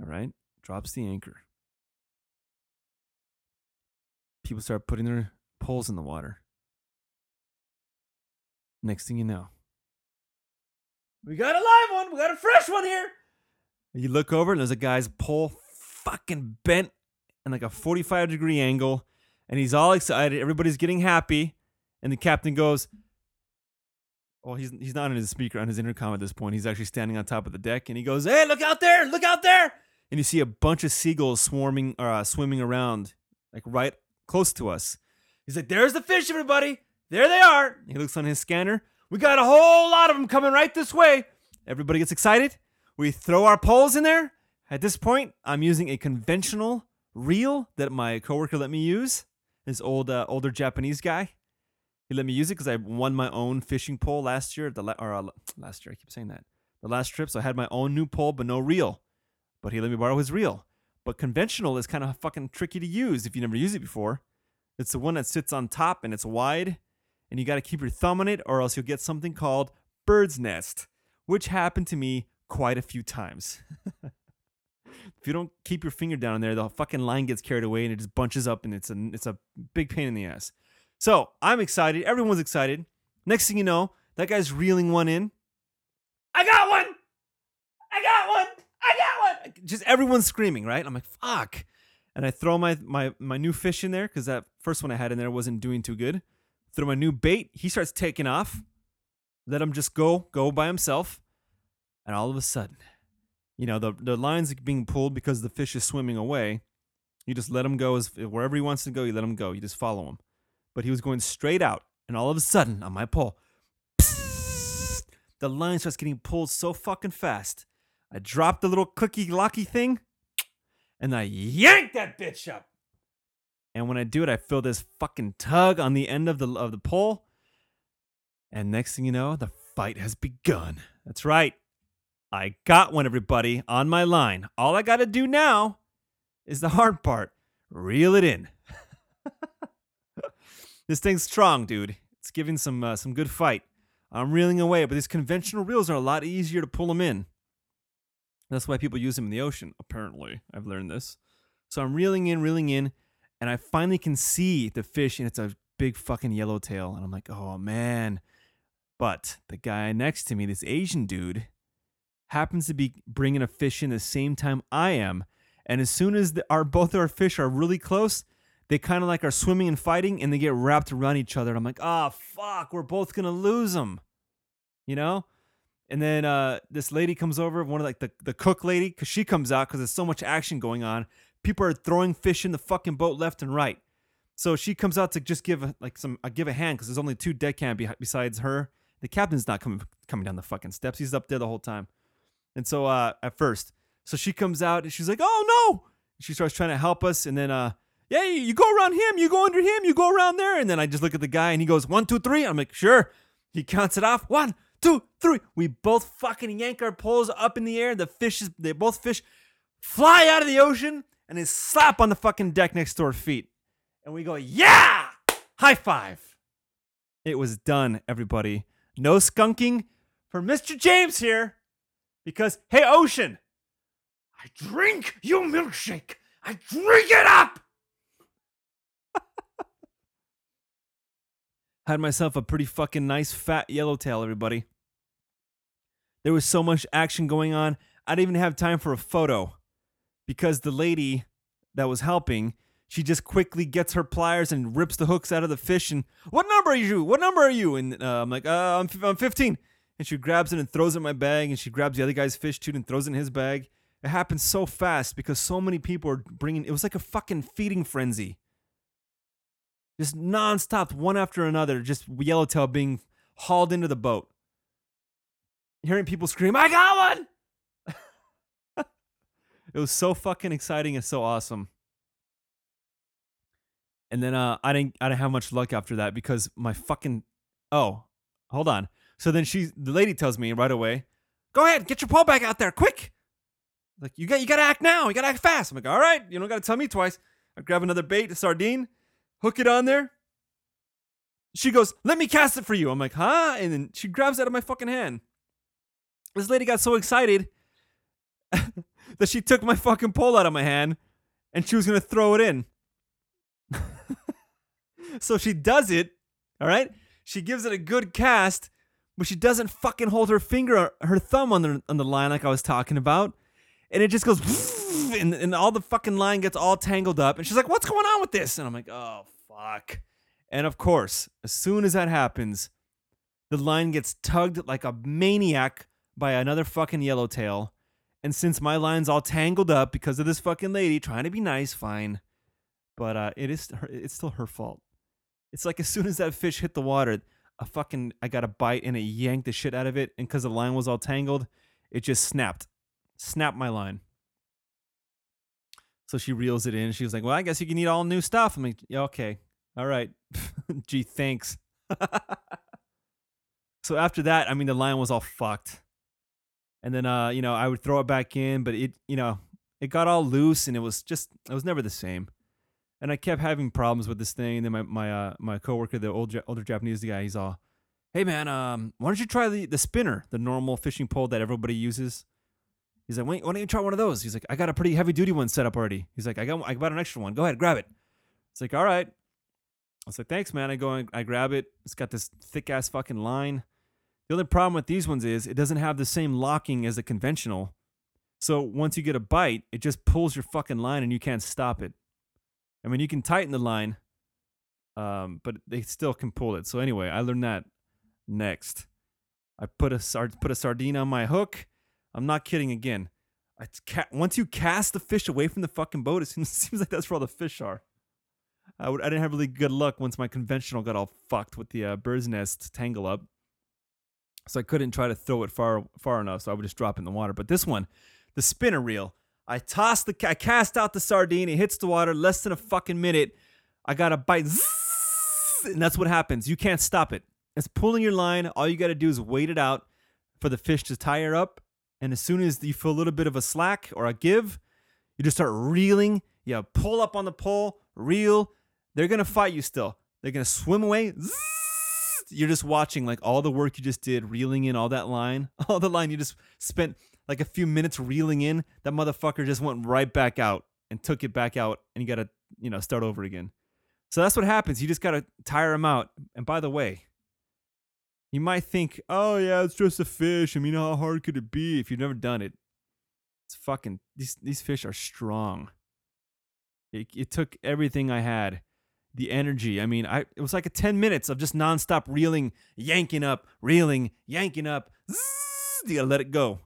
All right? Drops the anchor. People start putting their poles in the water. Next thing you know, we got a live one. We got a fresh one here. You look over, and there's a guy's pole fucking bent in like a 45 degree angle, and he's all excited. Everybody's getting happy, and the captain goes, "Well, he's he's not on his speaker on his intercom at this point. He's actually standing on top of the deck, and he goes, "Hey, look out there! Look out there!" And you see a bunch of seagulls swarming or uh, swimming around, like right close to us. He's like, "There's the fish, everybody! There they are!" He looks on his scanner. We got a whole lot of them coming right this way. Everybody gets excited. We throw our poles in there. At this point, I'm using a conventional reel that my coworker let me use. This old, uh, older Japanese guy. He let me use it because I won my own fishing pole last year. The la- or uh, last year, I keep saying that. The last trip, so I had my own new pole, but no reel. But he let me borrow his reel. But conventional is kind of fucking tricky to use if you never used it before. It's the one that sits on top and it's wide, and you got to keep your thumb on it, or else you'll get something called bird's nest, which happened to me quite a few times. if you don't keep your finger down there, the fucking line gets carried away and it just bunches up, and it's a it's a big pain in the ass. So I'm excited. Everyone's excited. Next thing you know, that guy's reeling one in. I got one. I got one. I got one. Just everyone's screaming, right? I'm like, fuck. And I throw my my my new fish in there because that first one I had in there wasn't doing too good. Throw my new bait. He starts taking off. Let him just go go by himself. And all of a sudden, you know, the the line's being pulled because the fish is swimming away. You just let him go as wherever he wants to go. You let him go. You just follow him. But he was going straight out, and all of a sudden, on my pole, the line starts getting pulled so fucking fast. I drop the little clicky locky thing, and I yank that bitch up. And when I do it, I feel this fucking tug on the end of the of the pole. And next thing you know, the fight has begun. That's right. I got one, everybody, on my line. All I got to do now is the hard part reel it in. this thing's strong, dude. It's giving some uh, some good fight. I'm reeling away, but these conventional reels are a lot easier to pull them in. That's why people use them in the ocean, apparently. I've learned this. So I'm reeling in, reeling in, and I finally can see the fish, and it's a big fucking yellowtail. And I'm like, oh man. But the guy next to me, this Asian dude, happens to be bringing a fish in the same time I am. And as soon as the, our both our fish are really close, they kind of like are swimming and fighting, and they get wrapped around each other. And I'm like, oh fuck, we're both gonna lose them, you know. And then uh, this lady comes over, one of like the, the cook lady, because she comes out because there's so much action going on. People are throwing fish in the fucking boat left and right. So she comes out to just give like some uh, give a hand because there's only two deckhand be- besides her. The captain's not coming coming down the fucking steps. He's up there the whole time. And so uh, at first, so she comes out and she's like, "Oh no!" She starts trying to help us, and then uh, yeah, you go around him, you go under him, you go around there, and then I just look at the guy and he goes one, two, three. I'm like, sure. He counts it off. One, two, three. We both fucking yank our poles up in the air. The fishes, they both fish fly out of the ocean and they slap on the fucking deck next to our feet. And we go, yeah! High five. It was done, everybody. No skunking for Mr. James here. Because, hey, Ocean, I drink your milkshake. I drink it up. Had myself a pretty fucking nice fat yellowtail, everybody. There was so much action going on, I didn't even have time for a photo because the lady that was helping, she just quickly gets her pliers and rips the hooks out of the fish. And what number are you? What number are you? And uh, I'm like, uh, I'm, f- I'm 15. And she grabs it and throws it in my bag. And she grabs the other guy's fish too and throws it in his bag. It happened so fast because so many people were bringing. It was like a fucking feeding frenzy. Just nonstop, one after another, just yellowtail being hauled into the boat. Hearing people scream, "I got one!" it was so fucking exciting and so awesome. And then uh, I didn't I didn't have much luck after that because my fucking oh hold on. So then she the lady tells me right away, "Go ahead, get your pole back out there, quick!" Like you got you got to act now. You got to act fast. I'm like, all right, you don't got to tell me twice. I grab another bait, a sardine, hook it on there. She goes, "Let me cast it for you." I'm like, "Huh?" And then she grabs out of my fucking hand. This lady got so excited that she took my fucking pole out of my hand and she was gonna throw it in. so she does it, all right? She gives it a good cast, but she doesn't fucking hold her finger, her thumb on the on the line like I was talking about, and it just goes, and, and all the fucking line gets all tangled up. And she's like, "What's going on with this?" And I'm like, "Oh fuck!" And of course, as soon as that happens, the line gets tugged like a maniac by another fucking yellowtail. And since my line's all tangled up because of this fucking lady trying to be nice, fine. But uh, it is it's still her fault. It's like as soon as that fish hit the water, a fucking I got a bite and it yanked the shit out of it, and because the line was all tangled, it just snapped, snapped my line. So she reels it in. She was like, "Well, I guess you can eat all new stuff." I'm like, "Yeah, okay, all right." Gee, thanks. so after that, I mean, the line was all fucked, and then uh, you know, I would throw it back in, but it, you know, it got all loose, and it was just, it was never the same and I kept having problems with this thing. And then my my uh, my coworker, the old older Japanese guy, he's all, "Hey man, um, why don't you try the the spinner, the normal fishing pole that everybody uses?" He's like, "Why, don't you try one of those?" He's like, "I got a pretty heavy duty one set up already." He's like, "I got I got an extra one. Go ahead, grab it." It's like, "All right." I was like, "Thanks, man." I go and I grab it. It's got this thick ass fucking line. The only problem with these ones is it doesn't have the same locking as a conventional. So once you get a bite, it just pulls your fucking line and you can't stop it. I mean, you can tighten the line, um, but they still can pull it. So anyway, I learned that next. I put a put a sardine on my hook. I'm not kidding. Again, ca- once you cast the fish away from the fucking boat, it seems, like that's where all the fish are. I would I didn't have really good luck once my conventional got all fucked with the uh, bird's nest tangle up. So I couldn't try to throw it far far enough, so I would just drop in the water. But this one, the spinner reel, I toss the, I cast out the sardine. It hits the water. Less than a fucking minute, I got a bite, and that's what happens. You can't stop it. It's pulling your line. All you got to do is wait it out for the fish to tire up. And as soon as you feel a little bit of a slack or a give, you just start reeling. You pull up on the pole, reel. They're gonna fight you still. They're gonna swim away. You're just watching like all the work you just did, reeling in all that line, all the line you just spent like a few minutes reeling in, that motherfucker just went right back out and took it back out, and you got to, you know, start over again. So that's what happens. You just got to tire them out. And by the way, you might think, oh, yeah, it's just a fish. I mean, how hard could it be if you've never done it? It's fucking, these, these fish are strong. It, it took everything I had the energy. I mean, I it was like a 10 minutes of just nonstop reeling, yanking up, reeling, yanking up. Zzz, you let it go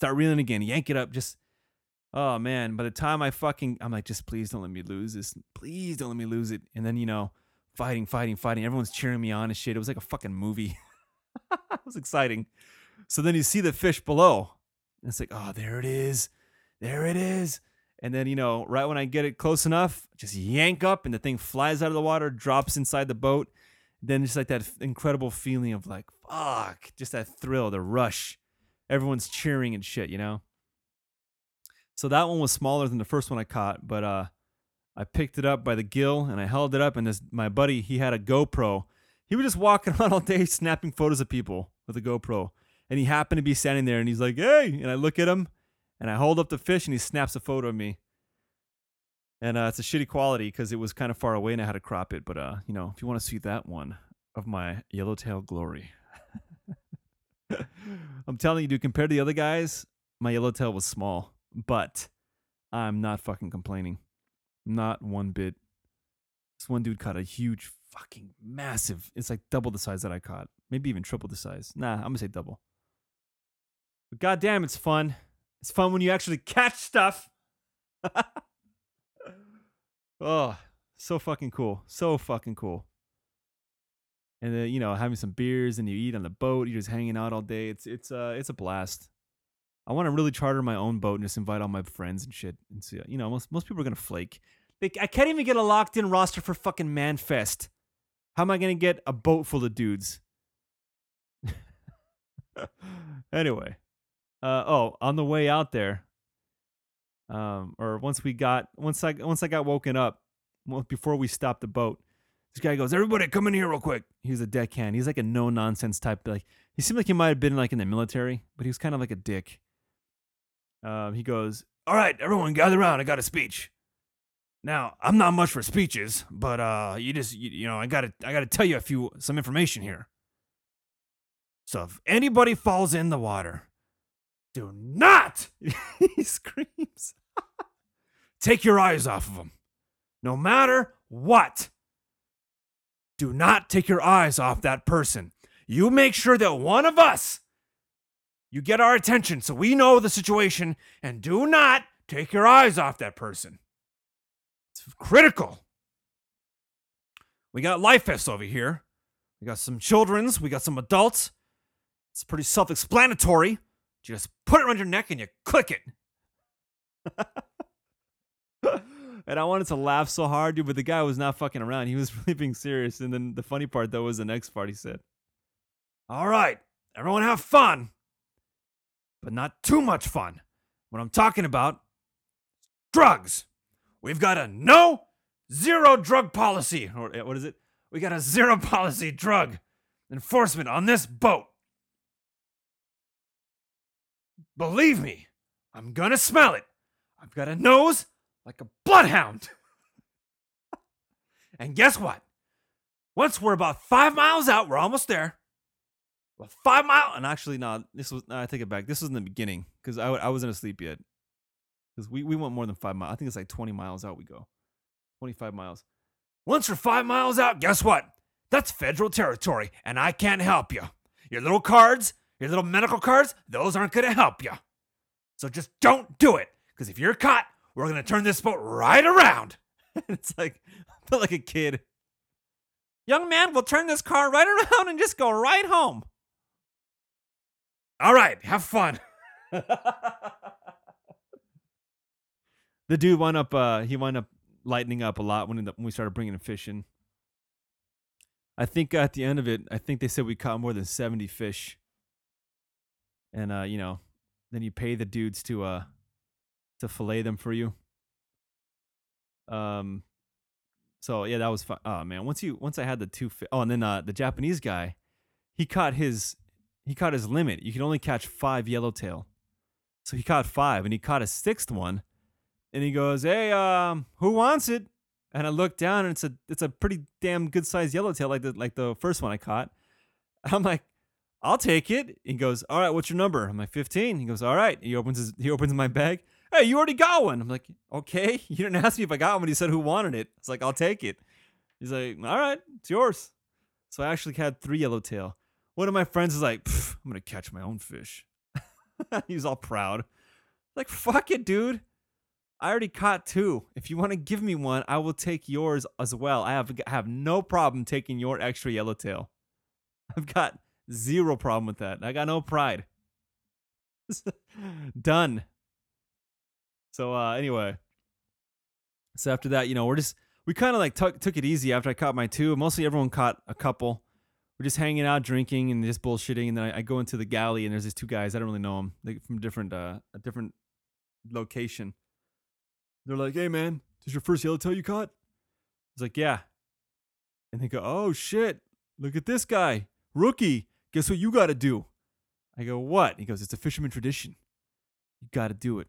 start reeling again, yank it up, just oh man. By the time I fucking I'm like, just please don't let me lose this. Please don't let me lose it. And then, you know, fighting, fighting, fighting. Everyone's cheering me on and shit. It was like a fucking movie. it was exciting. So then you see the fish below. And it's like, oh, there it is. There it is. And then, you know, right when I get it close enough, just yank up and the thing flies out of the water, drops inside the boat. Then just like that incredible feeling of like, fuck, just that thrill, the rush everyone's cheering and shit, you know? So that one was smaller than the first one I caught, but uh, I picked it up by the gill and I held it up. And this my buddy, he had a GoPro. He was just walking around all day snapping photos of people with a GoPro. And he happened to be standing there and he's like, hey. And I look at him and I hold up the fish and he snaps a photo of me. And uh, it's a shitty quality because it was kind of far away and I had to crop it. But, uh, you know, if you want to see that one of my yellowtail glory, I'm telling you, dude, compared to the other guys, my yellowtail was small, but I'm not fucking complaining. Not one bit. This one dude caught a huge, fucking massive. It's like double the size that I caught. Maybe even triple the size. Nah, I'm gonna say double. But goddamn, it's fun. It's fun when you actually catch stuff. oh, so fucking cool. So fucking cool and then you know having some beers and you eat on the boat you're just hanging out all day it's it's uh it's a blast i want to really charter my own boat and just invite all my friends and shit and see you know most, most people are gonna flake they, i can't even get a locked in roster for fucking manfest how am i gonna get a boat full of dudes anyway uh oh on the way out there um or once we got once i once i got woken up well, before we stopped the boat This guy goes, "Everybody, come in here real quick." He was a deckhand. He's like a no nonsense type. Like he seemed like he might have been like in the military, but he was kind of like a dick. Um, he goes, "All right, everyone, gather around. I got a speech." Now, I'm not much for speeches, but uh, you just you, you know, I gotta I gotta tell you a few some information here. So if anybody falls in the water, do not he screams. Take your eyes off of them. No matter what. Do not take your eyes off that person. You make sure that one of us you get our attention so we know the situation and do not take your eyes off that person. Critical. We got life vests over here. We got some children's, we got some adults. It's pretty self-explanatory. You just put it around your neck and you click it. and I wanted to laugh so hard, dude, but the guy was not fucking around. He was really being serious. And then the funny part though was the next part he said. All right, everyone have fun. But not too much fun. What I'm talking about drugs. We've got a no zero drug policy. Or what is it? We got a zero policy drug enforcement on this boat. Believe me, I'm gonna smell it. I've got a nose like a bloodhound. and guess what? Once we're about five miles out, we're almost there. About five mile, and actually, no, this was. No, I take it back. This was in the beginning because I, I wasn't asleep yet. Because we, we went more than five miles. I think it's like 20 miles out we go. 25 miles. Once you're five miles out, guess what? That's federal territory, and I can't help you. Your little cards, your little medical cards, those aren't going to help you. So just don't do it. Because if you're caught, we're going to turn this boat right around. it's like, I felt like a kid. Young man, we'll turn this car right around and just go right home. All right, have fun. the dude wound up, uh, he wound up lightening up a lot when, when we started bringing him fish in. I think at the end of it, I think they said we caught more than 70 fish. And, uh, you know, then you pay the dudes to, uh, to fillet them for you. Um, so yeah, that was fun. Oh man, once you once I had the two. Fi- oh, and then uh, the Japanese guy, he caught his he caught his limit. You can only catch five yellowtail, so he caught five, and he caught a sixth one, and he goes, "Hey, um, who wants it?" And I look down, and it's a it's a pretty damn good sized yellowtail, like the like the first one I caught. I'm like, I'll take it. He goes, "All right, what's your number?" I'm like, "15." He goes, "All right." He opens his he opens my bag hey, you already got one. I'm like, okay. You didn't ask me if I got one. He said who wanted it. It's like, I'll take it. He's like, all right, it's yours. So I actually had three yellowtail. One of my friends is like, I'm gonna catch my own fish. He's all proud. Like, fuck it, dude. I already caught two. If you want to give me one, I will take yours as well. I have have no problem taking your extra yellowtail. I've got zero problem with that. I got no pride. Done. So uh, anyway, so after that, you know, we're just we kind of like took took it easy after I caught my two. Mostly everyone caught a couple. We're just hanging out, drinking, and just bullshitting. And then I, I go into the galley, and there's these two guys. I don't really know them. They from different uh, a different location. They're like, "Hey, man, this is your first yellowtail you caught?" I was like, "Yeah." And they go, "Oh shit! Look at this guy, rookie. Guess what you got to do?" I go, "What?" He goes, "It's a fisherman tradition. You got to do it."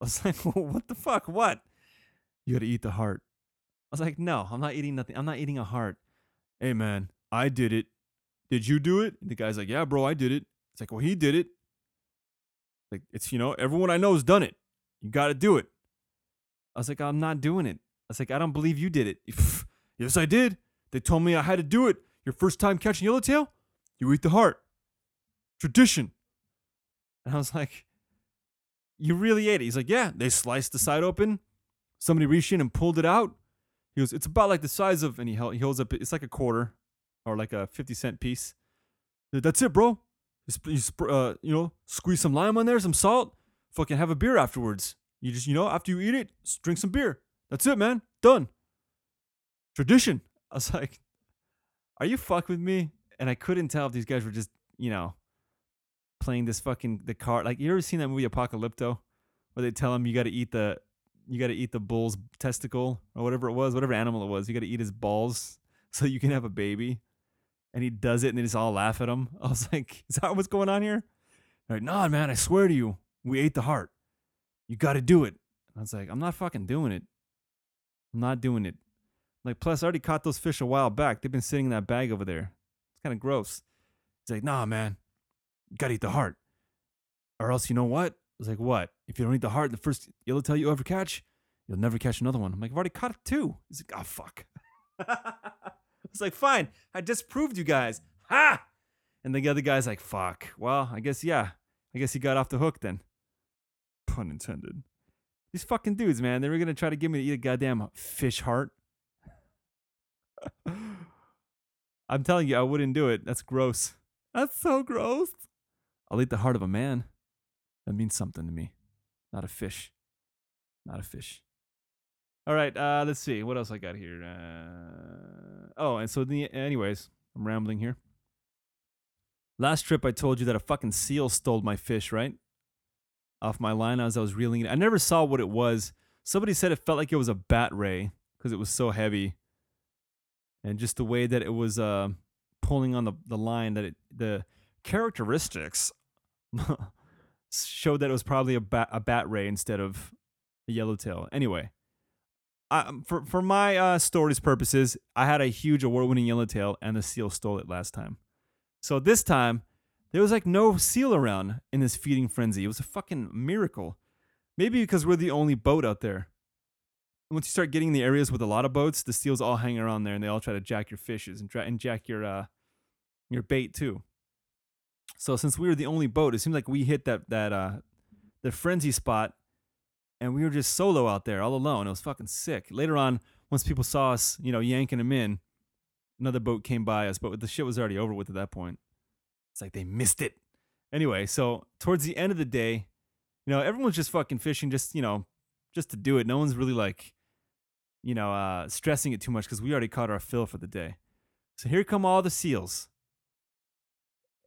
I was like, well, what the fuck? What? You gotta eat the heart. I was like, no, I'm not eating nothing. I'm not eating a heart. Hey man, I did it. Did you do it? And the guy's like, yeah, bro, I did it. It's like, well, he did it. Like, it's, you know, everyone I know has done it. You gotta do it. I was like, I'm not doing it. I was like, I don't believe you did it. yes, I did. They told me I had to do it. Your first time catching yellowtail, you eat the heart. Tradition. And I was like, you really ate it. He's like, yeah, they sliced the side open. Somebody reached in and pulled it out. He goes, it's about like the size of, and he, held, he holds up, it's like a quarter or like a 50 cent piece. That's it, bro. You, sp- uh, you know, squeeze some lime on there, some salt, fucking have a beer afterwards. You just, you know, after you eat it, drink some beer. That's it, man. Done. Tradition. I was like, are you fucking with me? And I couldn't tell if these guys were just, you know, playing this fucking the card. Like you ever seen that movie Apocalypto, where they tell him you got to eat the you got to eat the bull's testicle or whatever it was, whatever animal it was. You got to eat his balls. so you can have a baby. And he does it and they just all laugh at him. I was like, is that what's going on here? They're like, nah, man, I swear to you, we ate the heart. You got to do it. I was like, I'm not fucking doing it. I'm not doing it. Like, plus, I already caught those fish a while back. They've been sitting in that bag over there. It's kind of gross. He's like, nah, man, you gotta eat the heart. Or else, you know what? I was like, what? If you don't eat the heart, the first yellowtail you ever catch, you'll never catch another one. I'm like, I've already caught two. He's like, oh, fuck. I was like, fine. I disproved you guys. Ha! And the other guy's like, fuck. Well, I guess, yeah. I guess he got off the hook then. Pun intended. These fucking dudes, man, they were gonna try to get me to eat a goddamn fish heart. I'm telling you, I wouldn't do it. That's gross. That's so gross. I'll eat the heart of a man. That means something to me. Not a fish. Not a fish. All right, uh, let's see. What else I got here? Uh, oh, and so the anyways, I'm rambling here. Last trip I told you that a fucking seal stole my fish, right? Off my line as I was reeling it. I never saw what it was. Somebody said it felt like it was a bat ray because it was so heavy. And just the way that it was uh, pulling on the, the line that it the characteristics showed that it was probably a bat, a bat ray instead of a yellowtail. Anyway, I, for for my uh, story's purposes, I had a huge award-winning yellowtail, and the seal stole it last time. So this time, there was like no seal around in this feeding frenzy. It was a fucking miracle. Maybe because we're the only boat out there. Once you start getting in the areas with a lot of boats, the seals all hang around there, and they all try to jack your fishes and, dra- and jack your uh, your bait too. So since we were the only boat, it seemed like we hit that that uh, the frenzy spot, and we were just solo out there, all alone. It was fucking sick. Later on, once people saw us, you know, yanking them in, another boat came by us, but the shit was already over with at that point. It's like they missed it. Anyway, so towards the end of the day, you know, everyone's just fucking fishing, just you know, just to do it. No one's really like, you know, uh, stressing it too much because we already caught our fill for the day. So here come all the seals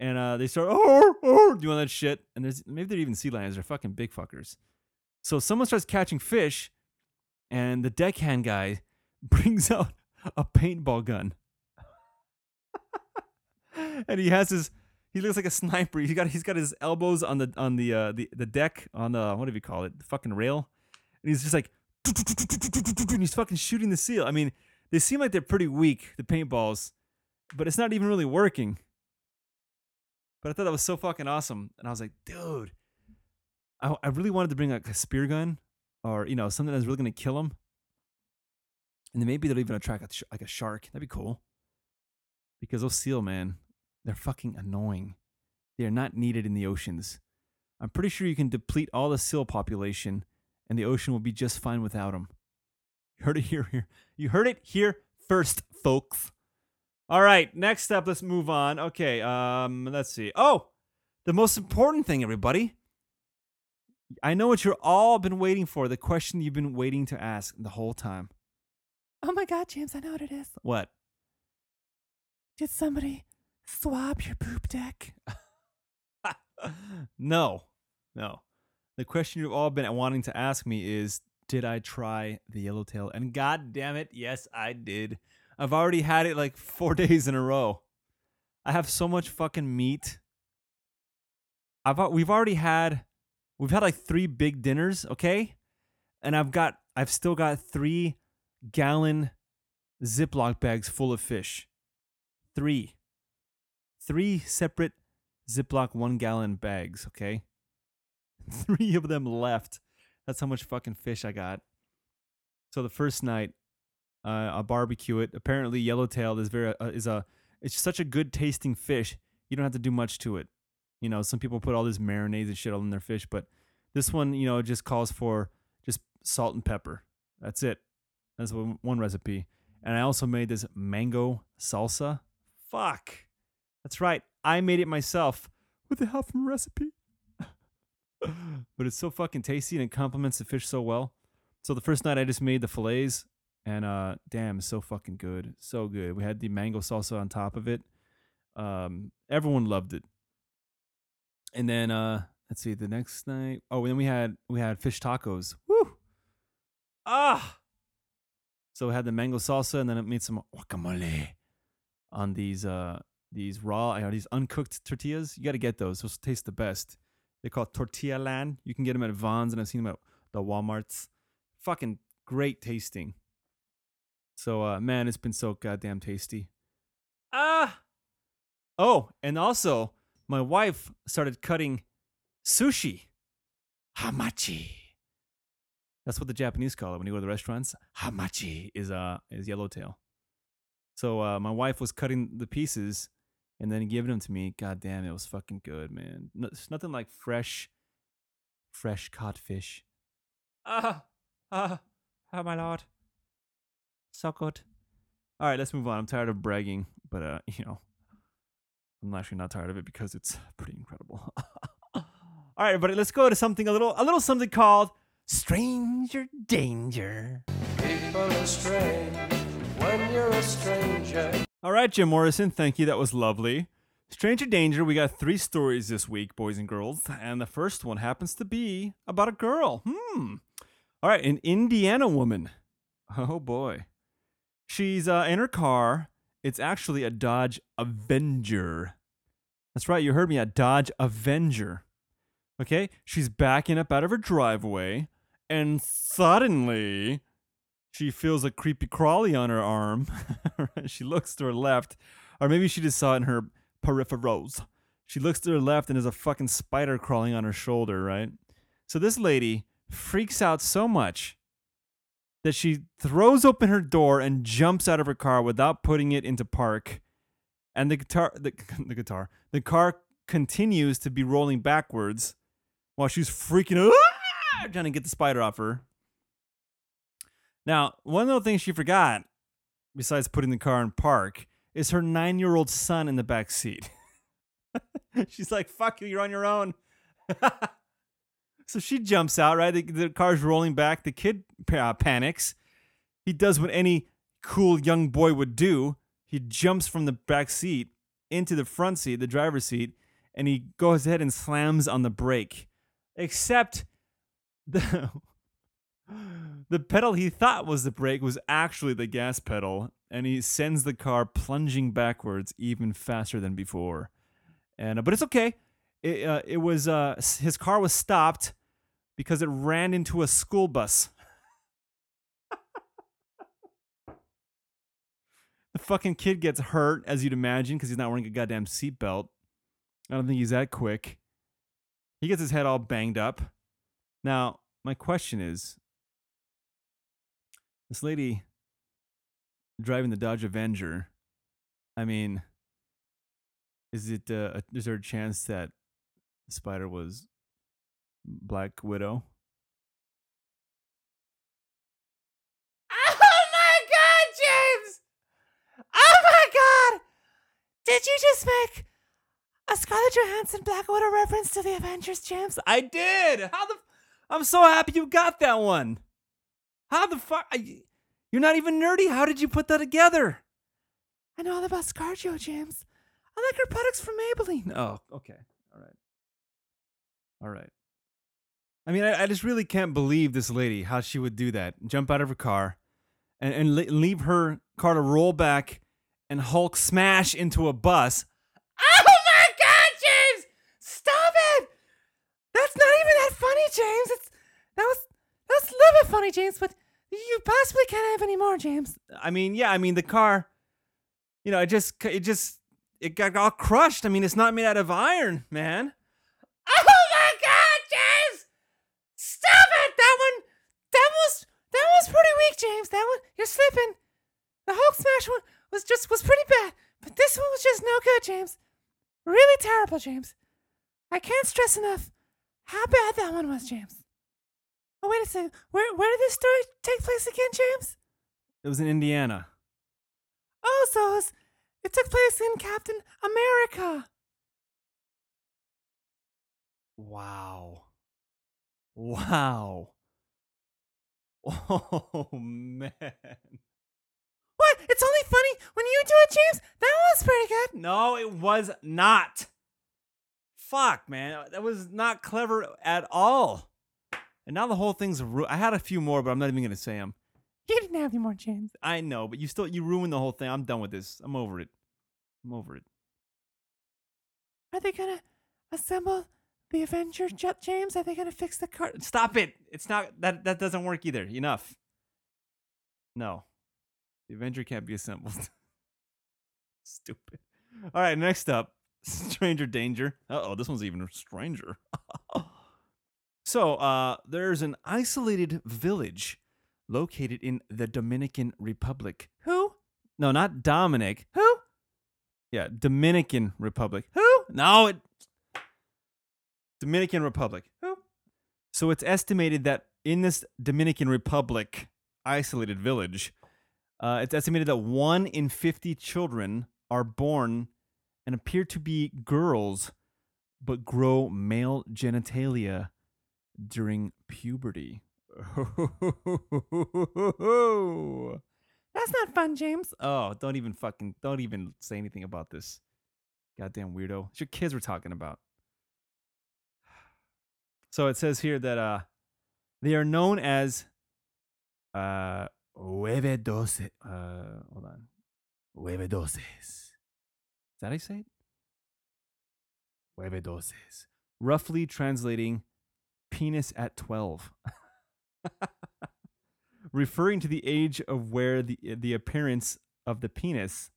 and uh, they start oh, oh, doing that shit. And there's maybe they're even sea lions. They're fucking big fuckers. So someone starts catching fish, and the deckhand guy brings out a paintball gun, and he has his. He looks like a sniper. He got he's got his elbows on the on the uh, the the deck on the what do you call it the fucking rail, and he's just like and he's fucking shooting the seal. I mean, they seem like they're pretty weak the paintballs, but it's not even really working. But I thought that was so fucking awesome. And I was like, dude, I, I really wanted to bring like a spear gun or, you know, something that's really to kill him. And then maybe they'll even attract like a shark. That'd be cool. Because those seal, man, they're fucking annoying. They are not needed in the oceans. I'm pretty sure you can deplete all the seal population and the ocean will be just fine without them. You heard it here, here. You heard it here first, folks. All right, next up, let's move on. Okay, um, let's see. Oh, the most important thing, everybody. I know what you're all been waiting for. The question you've been waiting to ask the whole time. Oh my god, James, I know what it is. What? Did somebody swab your poop deck? no, no. The question you've all been wanting to ask me is Did I try the yellowtail? And god damn it, yes, I did. I've already had it like four days in a row. I have so much fucking meat. I've we've already had we've had like three big dinners, okay? And I've got I've still got three gallon Ziploc bags full of fish. Three. Three separate Ziploc one gallon bags, okay? Three of them left. That's how much fucking fish I got. So the first night, uh, I'll barbecue it. Apparently, yellowtail is very uh, is a it's such a good tasting fish. You don't have to do much to it. You know, some people put all this marinades and shit on their fish, but this one, you know, just calls for just salt and pepper. That's it. That's one recipe. And I also made this mango salsa. Fuck. That's right. I made it myself with the help from a recipe. but it's so fucking tasty and it complements the fish so well. So the first night I just made the fillets and uh damn, so fucking good. So good. We had the mango salsa on top of it. Um everyone loved it. And then uh let's see, the next night oh then we had we had fish tacos. Woo! Ah So we had the mango salsa, and then it made some guacamole on these uh these raw, you know, these uncooked tortillas. You got to get those; those taste the best. They call it Tortilla Land. You can get them at Vons, and I've seen them at the WalMarts. Fucking great tasting. So, uh, man, it's been so goddamn tasty. Ah. Oh, and also, my wife started cutting sushi. Hamachi. That's what the Japanese call it when you go to the restaurants. Hamachi is uh is yellowtail. So uh, my wife was cutting the pieces and then giving them to me. God damn, it was fucking good, man. No, it's nothing like fresh, fresh caught fish. Ah, ah, oh my lord. So good. All right, let's move on. I'm tired of bragging, but uh, you know, I'm actually not tired of it because it's pretty incredible. All right, everybody, let's go to something a little, a little something called Stranger Danger. People are strange when you're a stranger. All right, Jim Morrison, thank you. That was lovely. Stranger Danger, we got three stories this week, boys and girls. And the first one happens to be about a girl. Hmm. All right, an Indiana woman. Oh boy. She's uh, in her car. It's actually a Dodge Avenger. That's right, you heard me, a Dodge Avenger. Okay, she's backing up out of her driveway, and suddenly she feels a creepy crawly on her arm. she looks to her left, or maybe she just saw it in her peripherals. She looks to her left and there's a fucking spider crawling on her shoulder, right? So this lady freaks out so much that she throws open her door and jumps out of her car without putting it into park. And the guitar, the, the guitar, the car continues to be rolling backwards while she's freaking out, trying to get the spider off her. Now, one of the things she forgot, besides putting the car in park, is her nine year old son in the back seat. She's like, fuck you, you're on your own. so she jumps out, right? The, the car's rolling back. The kid uh, panics. He does what any cool young boy would do. He jumps from the back seat into the front seat, the driver's seat, and he goes ahead and slams on the brake. Except the the pedal he thought was the brake was actually the gas pedal, and he sends the car plunging backwards even faster than before. And uh, but it's okay. It uh, it was uh, his car was stopped because it ran into a school bus. the fucking kid gets hurt, as you'd imagine, because he's not wearing a goddamn seatbelt. I don't think he's that quick. He gets his head all banged up. Now, my question is this lady driving the Dodge Avenger, I mean, is it, uh, is there a chance that the spider was Black Widow? Oh my god, James! Oh my god! Did you just make a Scarlett Johansson Black Widow reference to the Avengers, James? I did. How the? F- I'm so happy you got that one. How the fuck? You're not even nerdy. How did you put that together? I know all about ScarJo, James. I like her products from Maybelline. Oh, okay. All right. All right. I mean, I, I just really can't believe this lady, how she would do that. Jump out of her car and, and le- leave her car to roll back and Hulk smash into a bus. Oh my god, James! Stop it! That's not even that funny, James. It's that was that's a little bit funny, James, but you possibly can't have any more, James. I mean, yeah, I mean, the car, you know, it just, it just, it got all crushed. I mean, it's not made out of iron, man. Oh my god, James! Stop it! That one that was that was pretty weak, James. That one you're slipping. The Hulk smash one was just was pretty bad. But this one was just no good, James. Really terrible, James. I can't stress enough how bad that one was, James. Oh wait a second. Where where did this story take place again, James? It was in Indiana. Oh, so it, was, it took place in Captain America. Wow. Wow. Oh, man. What? It's only funny when you do it, James. That was pretty good. No, it was not. Fuck, man. That was not clever at all. And now the whole thing's. Ru- I had a few more, but I'm not even going to say them. You didn't have any more, James. I know, but you still you ruined the whole thing. I'm done with this. I'm over it. I'm over it. Are they gonna assemble the Avenger, Jet James? Are they gonna fix the car? Stop it. It's not that that doesn't work either. Enough. No. The Avenger can't be assembled. Stupid. All right, next up, Stranger Danger. Uh-oh, this one's even stranger. so, uh there's an isolated village located in the Dominican Republic. Who? No, not Dominic. Who? Yeah, Dominican Republic. Who? No, it Dominican Republic. Who? So it's estimated that in this Dominican Republic isolated village, uh, it's estimated that one in 50 children are born and appear to be girls, but grow male genitalia during puberty. That's not fun, James. Oh, don't even fucking don't even say anything about this. Goddamn weirdo. It's your kids we're talking about. So it says here that uh they are known as uh huevedose uh hold on. Huevedoses. Is that how you say it? Huevedoses. Roughly translating penis at 12. Referring to the age of where the the appearance of the penis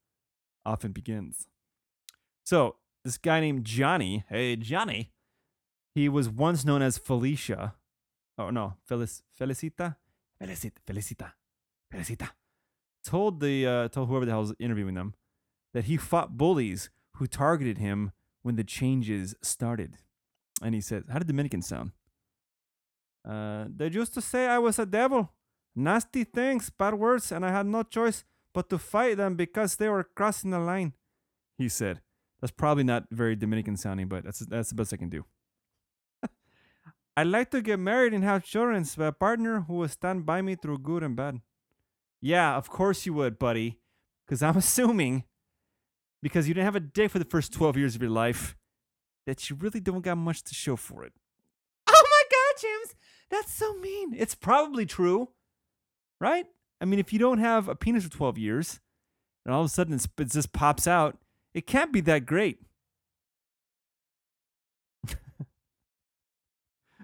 often begins. So, this guy named Johnny, hey Johnny, he was once known as Felicia. Oh no, Felic- Felicita? Felicita, Felicita, Felicita. Told the uh, told whoever the hell was interviewing them that he fought bullies who targeted him when the changes started. And he said, "How did Dominican sound?" Uh, they used to say I was a devil, nasty things, bad words, and I had no choice but to fight them because they were crossing the line. He said, "That's probably not very Dominican sounding, but that's that's the best I can do." I'd like to get married and have children with a partner who will stand by me through good and bad. Yeah, of course you would, buddy. Because I'm assuming, because you didn't have a dick for the first 12 years of your life, that you really don't got much to show for it. Oh my God, James. That's so mean. It's probably true, right? I mean, if you don't have a penis for 12 years, and all of a sudden it just pops out, it can't be that great.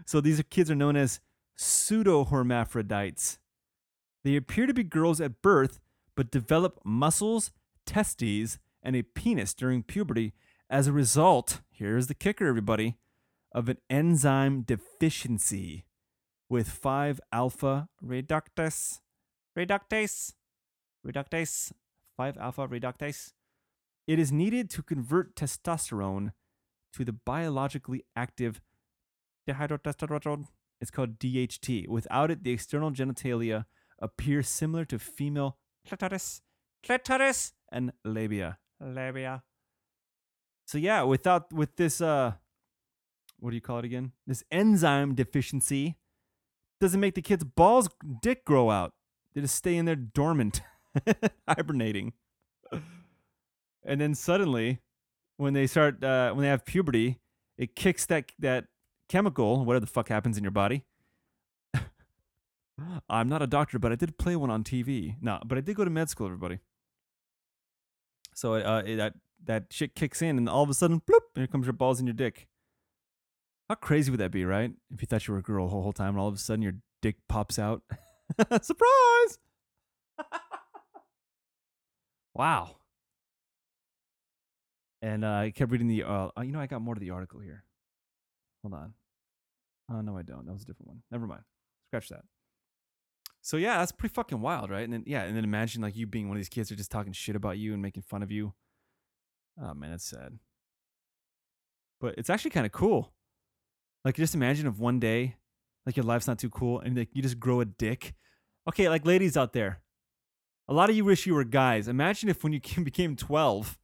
so these kids are known as pseudo hermaphrodites. They appear to be girls at birth, but develop muscles, testes, and a penis during puberty as a result, here's the kicker, everybody, of an enzyme deficiency with 5 alpha reductase. Reductase? Reductase? 5 alpha reductase? It is needed to convert testosterone to the biologically active dihydrotestosterone. It's called DHT. Without it, the external genitalia appear similar to female clitoris, clitoris, and labia. Labia. So yeah, without with this uh what do you call it again? This enzyme deficiency doesn't make the kid's balls dick grow out. They just stay in there dormant, hibernating. And then suddenly, when they start uh, when they have puberty, it kicks that that chemical, whatever the fuck happens in your body. I'm not a doctor, but I did play one on TV. No, but I did go to med school, everybody. So uh, it, that that shit kicks in, and all of a sudden, bloop, here comes your balls in your dick. How crazy would that be, right? If you thought you were a girl the whole, whole time, and all of a sudden your dick pops out. Surprise! wow. And uh, I kept reading the. Uh, uh, you know, I got more to the article here. Hold on. Oh no, I don't. That was a different one. Never mind. Scratch that. So yeah, that's pretty fucking wild, right? And then yeah, and then imagine like you being one of these kids who are just talking shit about you and making fun of you. Oh man, that's sad. But it's actually kind of cool. Like just imagine if one day, like your life's not too cool, and like you just grow a dick. Okay, like ladies out there, a lot of you wish you were guys. Imagine if when you came- became twelve,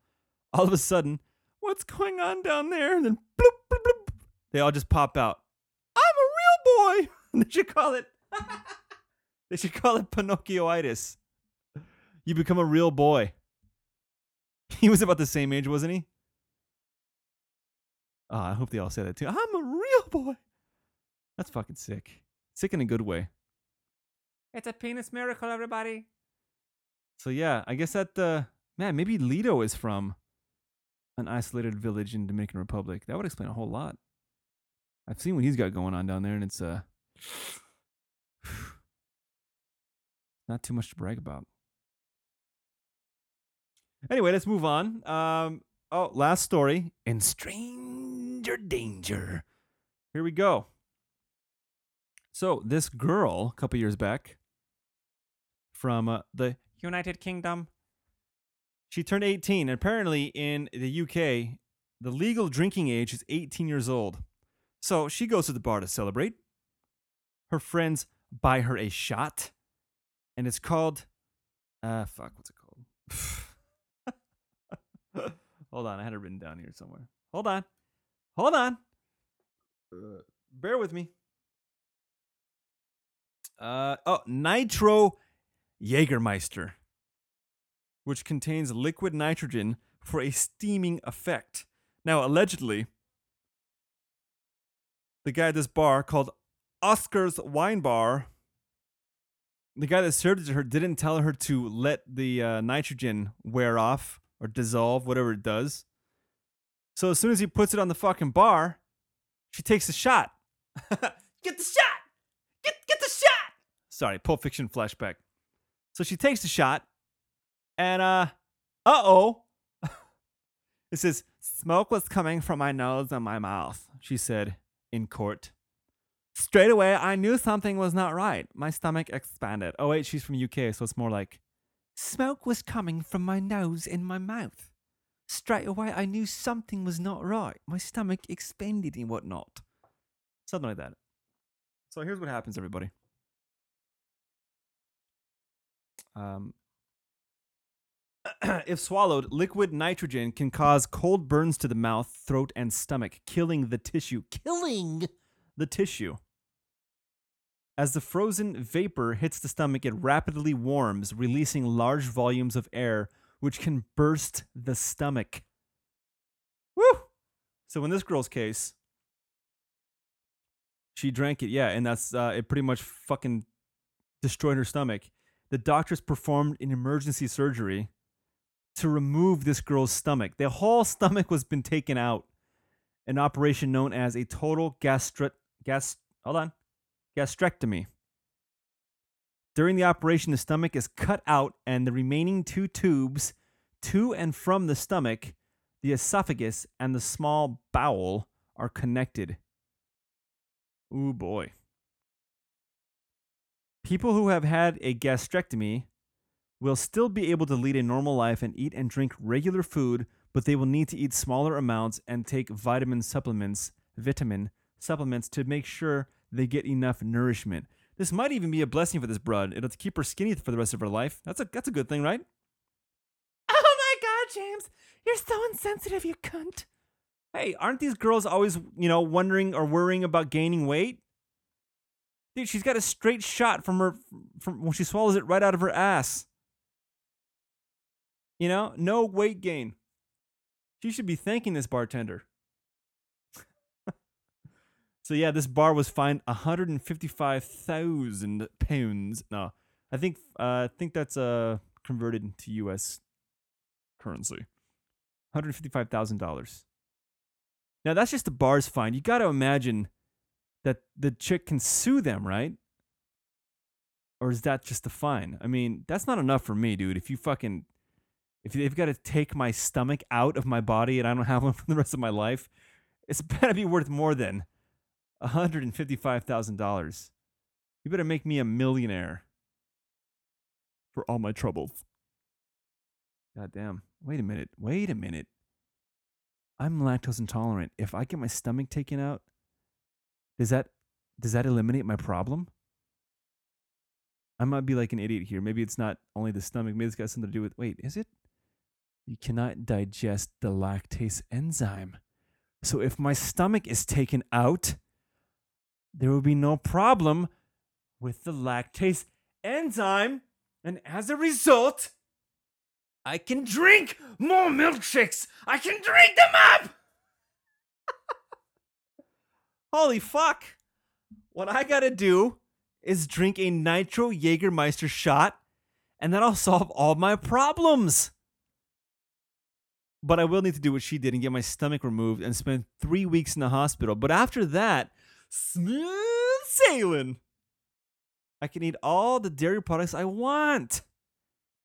all of a sudden, what's going on down there? And then bloop, bloop, bloop, they all just pop out. I'm a real boy. They should call it. they should call it Pinocchioitis. You become a real boy. He was about the same age, wasn't he? Oh, I hope they all say that too. I'm a real boy. That's fucking sick. Sick in a good way. It's a penis miracle, everybody. So yeah, I guess that uh man, maybe Lido is from an isolated village in Dominican Republic. That would explain a whole lot. I've seen what he's got going on down there, and it's uh not too much to brag about. Anyway, let's move on. Um oh, last story in stranger danger. Here we go. So this girl, a couple years back, from uh, the United Kingdom. she turned 18. And apparently, in the UK, the legal drinking age is 18 years old. So she goes to the bar to celebrate. Her friends buy her a shot, and it's called. Uh, fuck, what's it called? Hold on, I had it written down here somewhere. Hold on. Hold on. Uh, bear with me. Uh, oh, Nitro Jägermeister which contains liquid nitrogen for a steaming effect. Now, allegedly, the guy at this bar called Oscar's Wine Bar, the guy that served it to her didn't tell her to let the uh, nitrogen wear off or dissolve, whatever it does. So as soon as he puts it on the fucking bar, she takes a shot. get the shot! Get, get the shot! Sorry, Pulp Fiction flashback. So she takes the shot, and uh, uh oh. it says, smoke was coming from my nose and my mouth, she said in court. Straight away, I knew something was not right. My stomach expanded. Oh, wait, she's from UK, so it's more like, smoke was coming from my nose and my mouth. Straight away, I knew something was not right. My stomach expanded and whatnot. Something like that. So here's what happens, everybody. Um, if swallowed, liquid nitrogen can cause cold burns to the mouth, throat, and stomach, killing the tissue. Killing the tissue. As the frozen vapor hits the stomach, it rapidly warms, releasing large volumes of air, which can burst the stomach. Woo! So in this girl's case, she drank it, yeah, and that's uh, it. Pretty much fucking destroyed her stomach. The doctors performed an emergency surgery to remove this girl's stomach. The whole stomach was been taken out. An operation known as a total gastro gas hold on gastrectomy. During the operation, the stomach is cut out, and the remaining two tubes to and from the stomach, the esophagus, and the small bowel are connected. Ooh boy. People who have had a gastrectomy will still be able to lead a normal life and eat and drink regular food, but they will need to eat smaller amounts and take vitamin supplements, vitamin supplements to make sure they get enough nourishment. This might even be a blessing for this broad. It'll keep her skinny for the rest of her life. That's a that's a good thing, right? Oh my god, James! You're so insensitive, you cunt. Hey, aren't these girls always, you know, wondering or worrying about gaining weight? Dude, she's got a straight shot from her from when she swallows it right out of her ass. You know, no weight gain. She should be thanking this bartender. So yeah, this bar was fined 155,000 pounds. No, I think uh, I think that's uh converted to U.S. currency. $155,000. Now that's just the bar's fine. You got to imagine that the chick can sue them, right? Or is that just the fine? I mean, that's not enough for me, dude. If you fucking if they've got to take my stomach out of my body and I don't have one for the rest of my life, it's better be worth more than $155,000. You better make me a millionaire for all my troubles. God damn. Wait a minute. Wait a minute. I'm lactose intolerant. If I get my stomach taken out, does that does that eliminate my problem? I might be like an idiot here. Maybe it's not only the stomach. Maybe it's got something to do with. Wait, is it? You cannot digest the lactase enzyme. So if my stomach is taken out, there will be no problem with the lactase enzyme. And as a result, I can drink more milkshakes. I can drink them up. Holy fuck. What I got to do is drink a nitro Jägermeister shot, and that'll solve all my problems. But I will need to do what she did and get my stomach removed and spend three weeks in the hospital. But after that, smooth sailing. I can eat all the dairy products I want.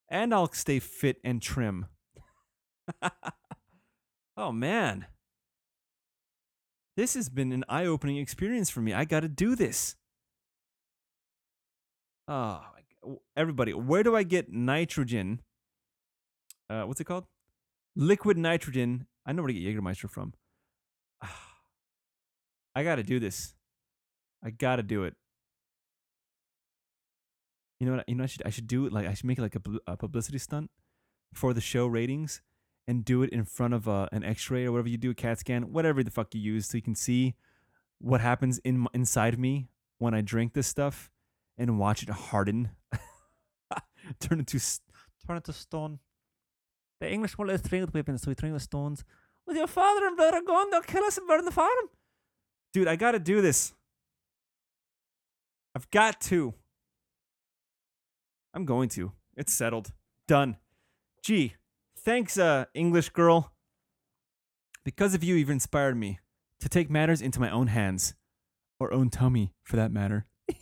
And I'll stay fit and trim. oh, man. This has been an eye opening experience for me. I got to do this. Oh, everybody, where do I get nitrogen? Uh, what's it called? Liquid nitrogen. I know where to get Jägermeister from. I got to do this. I got to do it. You know what? You know, I should I should do it like I should make it like a, a publicity stunt for the show ratings and do it in front of uh, an X-ray or whatever you do, a CAT scan, whatever the fuck you use, so you can see what happens in inside me when I drink this stuff and watch it harden, turn into turn into stone. The English will train with weapons, so we train with stones. With your father and brother gone, they'll kill us and burn the farm. Dude, I gotta do this. I've got to. I'm going to. It's settled. Done. Gee, thanks, uh, English girl. Because of you, you've inspired me to take matters into my own hands. Or own tummy, for that matter.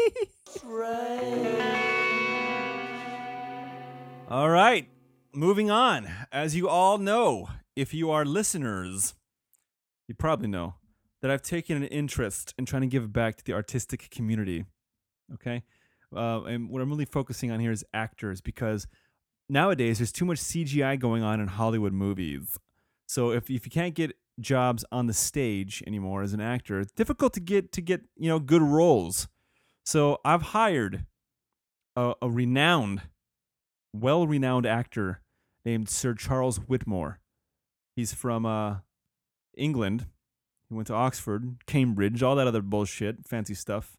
All right, moving on. As you all know, if you are listeners, you probably know that I've taken an interest in trying to give back to the artistic community. Okay? Uh, and what I'm really focusing on here is actors because nowadays there's too much CGI going on in Hollywood movies. So if, if you can't get jobs on the stage anymore as an actor, it's difficult to get to get you know good roles. So I've hired a, a renowned, well-renowned actor named Sir Charles Whitmoore. He's from uh, England. He went to Oxford, Cambridge, all that other bullshit, fancy stuff.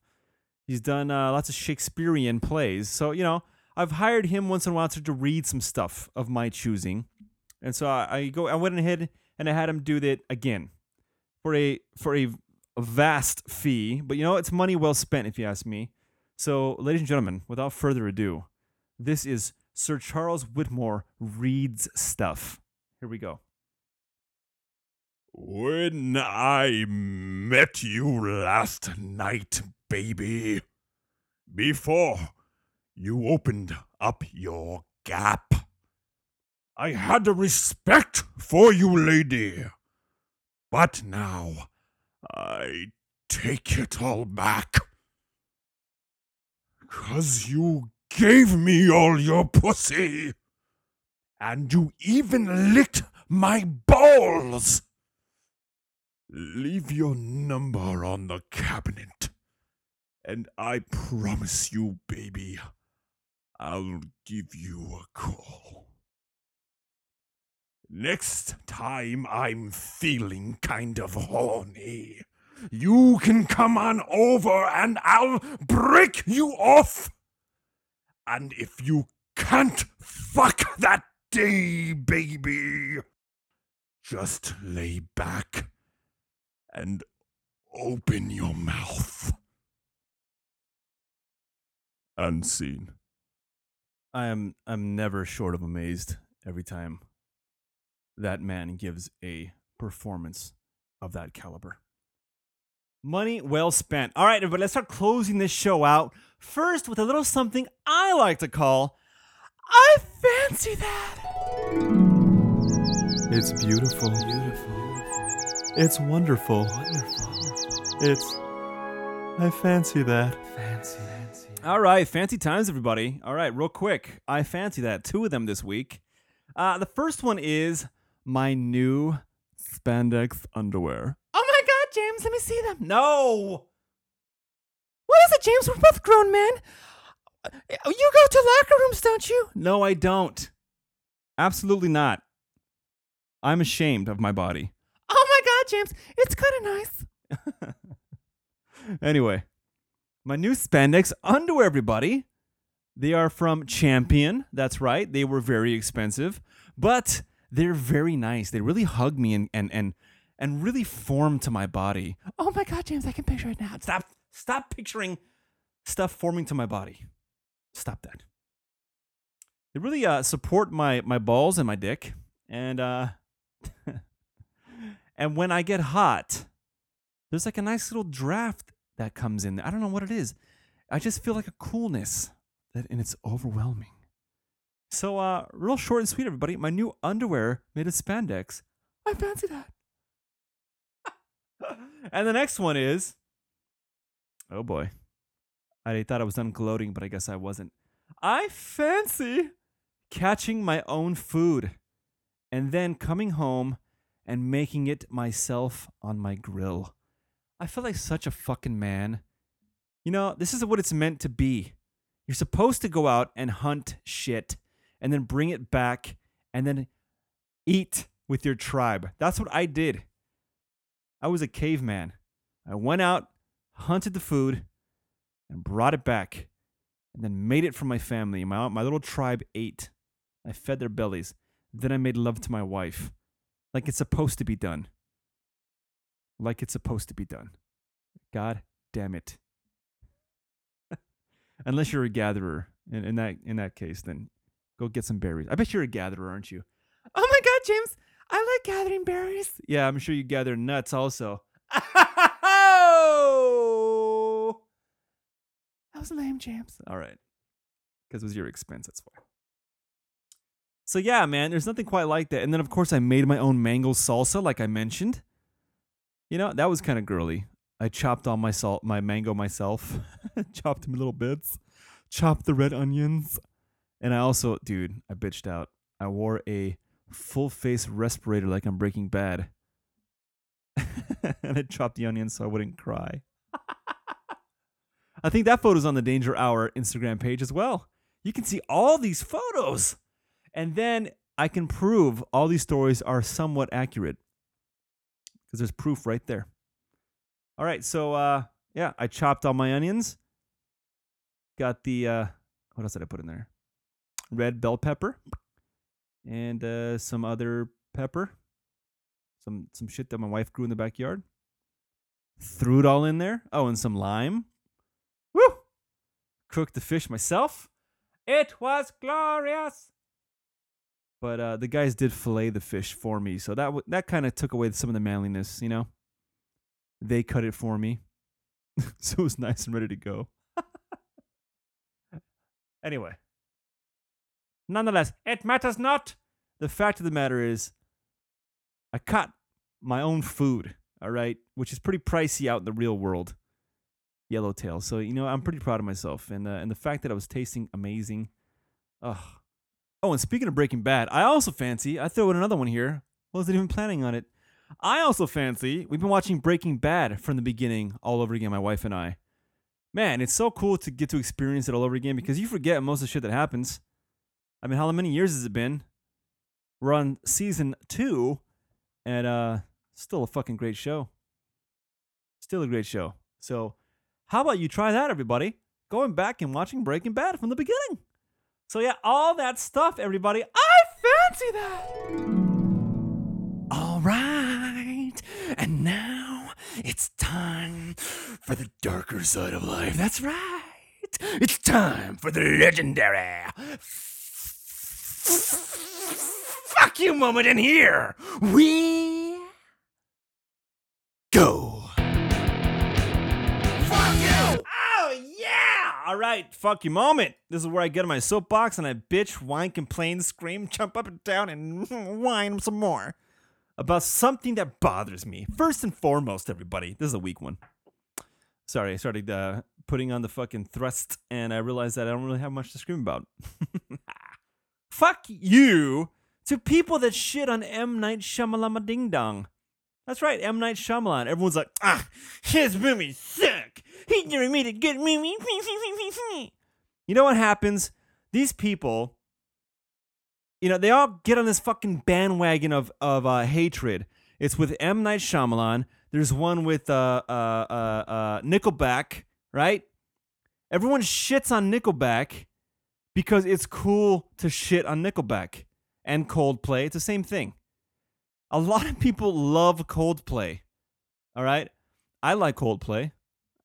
He's done uh, lots of Shakespearean plays. So, you know, I've hired him once in a while to, to read some stuff of my choosing. And so I, I go I went ahead and I had him do that again for a for a, a vast fee, but you know, it's money well spent if you ask me. So, ladies and gentlemen, without further ado, this is Sir Charles Whitmoore reads stuff. Here we go. When I met you last night, baby, before you opened up your gap, I had a respect for you, lady. But now I take it all back. Cause you gave me all your pussy. And you even licked my balls. Leave your number on the cabinet. And I promise you, baby, I'll give you a call. Next time I'm feeling kind of horny, you can come on over and I'll break you off. And if you can't fuck that day, baby, just lay back and open your mouth. Unseen. I am I'm never short of amazed every time that man gives a performance of that caliber. Money well spent. All right, everybody, let's start closing this show out. First, with a little something I like to call I fancy that. It's beautiful. Beautiful. It's wonderful. Wonderful. It's I fancy that. Fancy. fancy. All right, fancy times, everybody. All right, real quick. I fancy that. Two of them this week. Uh, the first one is my new spandex underwear. Oh my god, James, let me see them. No. What is it, James? We're both grown men. You go to locker rooms, don't you? No, I don't. Absolutely not. I'm ashamed of my body. James, it's kind of nice. Anyway, my new spandex underwear, everybody. They are from Champion. That's right. They were very expensive, but they're very nice. They really hug me and and and and really form to my body. Oh my god, James, I can picture it now. Stop stop picturing stuff forming to my body. Stop that. They really uh, support my my balls and my dick, and uh, and when I get hot, there's like a nice little draft that comes in. I don't know what it is. I just feel like a coolness that, and it's overwhelming. So, uh, real short and sweet, everybody. My new underwear made of spandex. I fancy that. and the next one is, oh boy, I thought I was done gloating, but I guess I wasn't. I fancy catching my own food and then coming home and making it myself on my grill. I feel like such a fucking man. You know, this is what it's meant to be. You're supposed to go out and hunt shit and then bring it back and then eat with your tribe. That's what I did. I was a caveman. I went out, hunted the food, and brought it back, and then made it for my family. My, my little tribe ate. I fed their bellies. Then I made love to my wife. Like it's supposed to be done. Like it's supposed to be done. God damn it. Unless you're a gatherer. In, in that in that case, then go get some berries. I bet you're a gatherer, aren't you? Oh my god, James, I like gathering berries. Yeah, I'm sure you gather nuts also. That was lame, James. All right. Because it was your expense, that's why. So yeah, man, there's nothing quite like that. And then of course I made my own mango salsa, like I mentioned. You know, that was kind of girly. I chopped all my salt, my mango myself, chopped them in little bits, chopped the red onions, and I also, dude, I bitched out. I wore a full face respirator like I'm Breaking Bad, and I chopped the onions so I wouldn't cry. I think that photo's on the Danger Hour Instagram page as well. You can see all these photos. And then I can prove all these stories are somewhat accurate. Because there's proof right there. All right, so uh yeah, I chopped all my onions. Got the uh what else did I put in there? Red bell pepper and uh some other pepper. Some some shit that my wife grew in the backyard. Threw it all in there. Oh, and some lime. Woo! Cooked the fish myself. It was glorious. But uh, the guys did fillet the fish for me, so that w- that kind of took away some of the manliness, you know. They cut it for me, so it was nice and ready to go. anyway, nonetheless, it matters not. The fact of the matter is, I caught my own food, all right, which is pretty pricey out in the real world. Yellowtail. So you know, I'm pretty proud of myself, and uh, and the fact that I was tasting amazing. Ugh. Oh, and speaking of Breaking Bad, I also fancy. I throw in another one here. Wasn't even planning on it. I also fancy. We've been watching Breaking Bad from the beginning all over again. My wife and I. Man, it's so cool to get to experience it all over again because you forget most of the shit that happens. I mean, how many years has it been? We're on season two, and uh, still a fucking great show. Still a great show. So, how about you try that, everybody? Going back and watching Breaking Bad from the beginning. So yeah, all that stuff, everybody. I fancy that. All right. And now it's time for the darker side of life. That's right. It's time for the legendary fuck you moment in here. We go. All right, fuck you moment. This is where I get on my soapbox and I bitch, whine, complain, scream, jump up and down, and whine some more about something that bothers me. First and foremost, everybody, this is a weak one. Sorry, I started uh, putting on the fucking thrust, and I realized that I don't really have much to scream about. Fuck you to people that shit on M Night Shyamalan Ding Dong. That's right, M Night Shyamalan. Everyone's like, ah, his movies suck. He never made a good movie. You know what happens? These people, you know, they all get on this fucking bandwagon of of uh, hatred. It's with M Night Shyamalan. There's one with uh, uh, uh, uh, Nickelback, right? Everyone shits on Nickelback because it's cool to shit on Nickelback and Coldplay. It's the same thing. A lot of people love Coldplay. All right. I like Coldplay.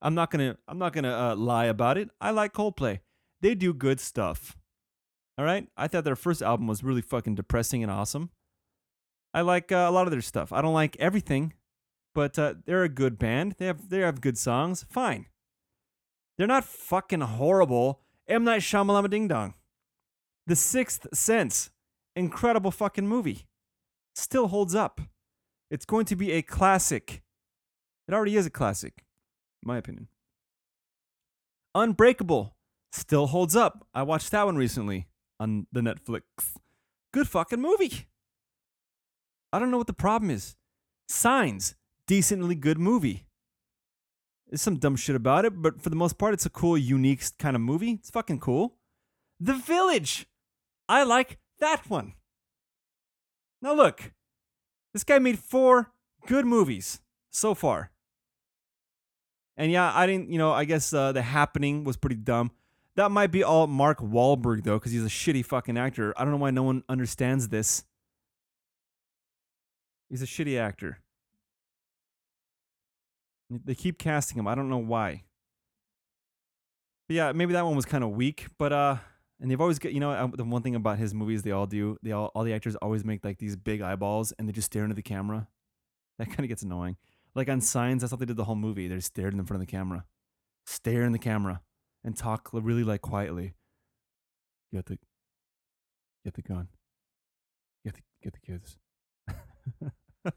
I'm not gonna I'm not gonna uh, lie about it. I like Coldplay. They do good stuff. All right. I thought their first album was really fucking depressing and awesome. I like uh, a lot of their stuff. I don't like everything, but uh, they're a good band. They have they have good songs. Fine. They're not fucking horrible. M Night Shyamalan Ding Dong. The Sixth Sense. Incredible fucking movie. Still holds up. It's going to be a classic. It already is a classic, my opinion. Unbreakable still holds up. I watched that one recently on the Netflix. Good fucking movie. I don't know what the problem is. Signs, decently good movie. There's some dumb shit about it, but for the most part, it's a cool, unique kind of movie. It's fucking cool. The Village. I like that one. Now look, this guy made four good movies so far. And yeah, I didn't, you know, I guess uh, The Happening was pretty dumb. That might be all Mark Wahlberg, though, because he's a shitty fucking actor. I don't know why no one understands this. He's a shitty actor. They keep casting him. I don't know why. But yeah, maybe that one was kind of weak, but uh and they've always got you know the one thing about his movies they all do they all all the actors always make like these big eyeballs and they just stare into the camera. That kind of gets annoying. Like on Signs, that's how they did the whole movie. They just stared in front of the camera, stare in the camera, and talk really like quietly. Get the, get the gun. Get the get the kids.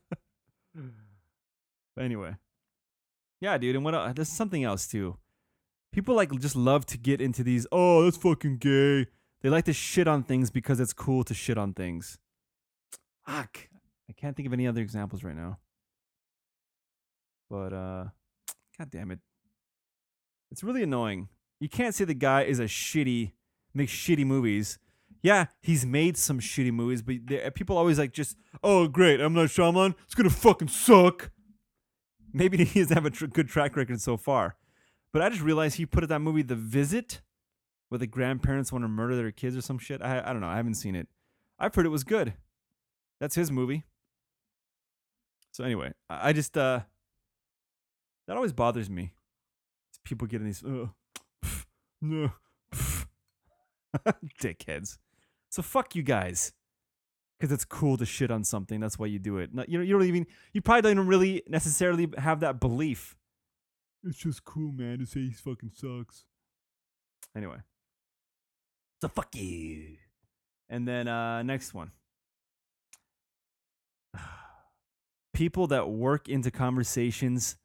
but anyway, yeah, dude. And what? el- There's something else too. People like just love to get into these. Oh, that's fucking gay. They like to shit on things because it's cool to shit on things. Fuck. I can't think of any other examples right now. But uh god damn it. It's really annoying. You can't say the guy is a shitty makes shitty movies. Yeah, he's made some shitty movies, but there- people always like just, oh great, I'm not Shyamalan. It's gonna fucking suck. Maybe he doesn't have a tr- good track record so far. But I just realized he put out that movie, The Visit, where the grandparents want to murder their kids or some shit. I I don't know. I haven't seen it. I've heard it was good. That's his movie. So anyway, I, I just uh that always bothers me. It's people getting these uh, pff, no pff." dickheads. So fuck you guys. Cause it's cool to shit on something. That's why you do it. Not, you know, you don't even. You probably don't even really necessarily have that belief. It's just cool, man, to say he fucking sucks. Anyway. So fuck you. And then uh next one. People that work into conversations,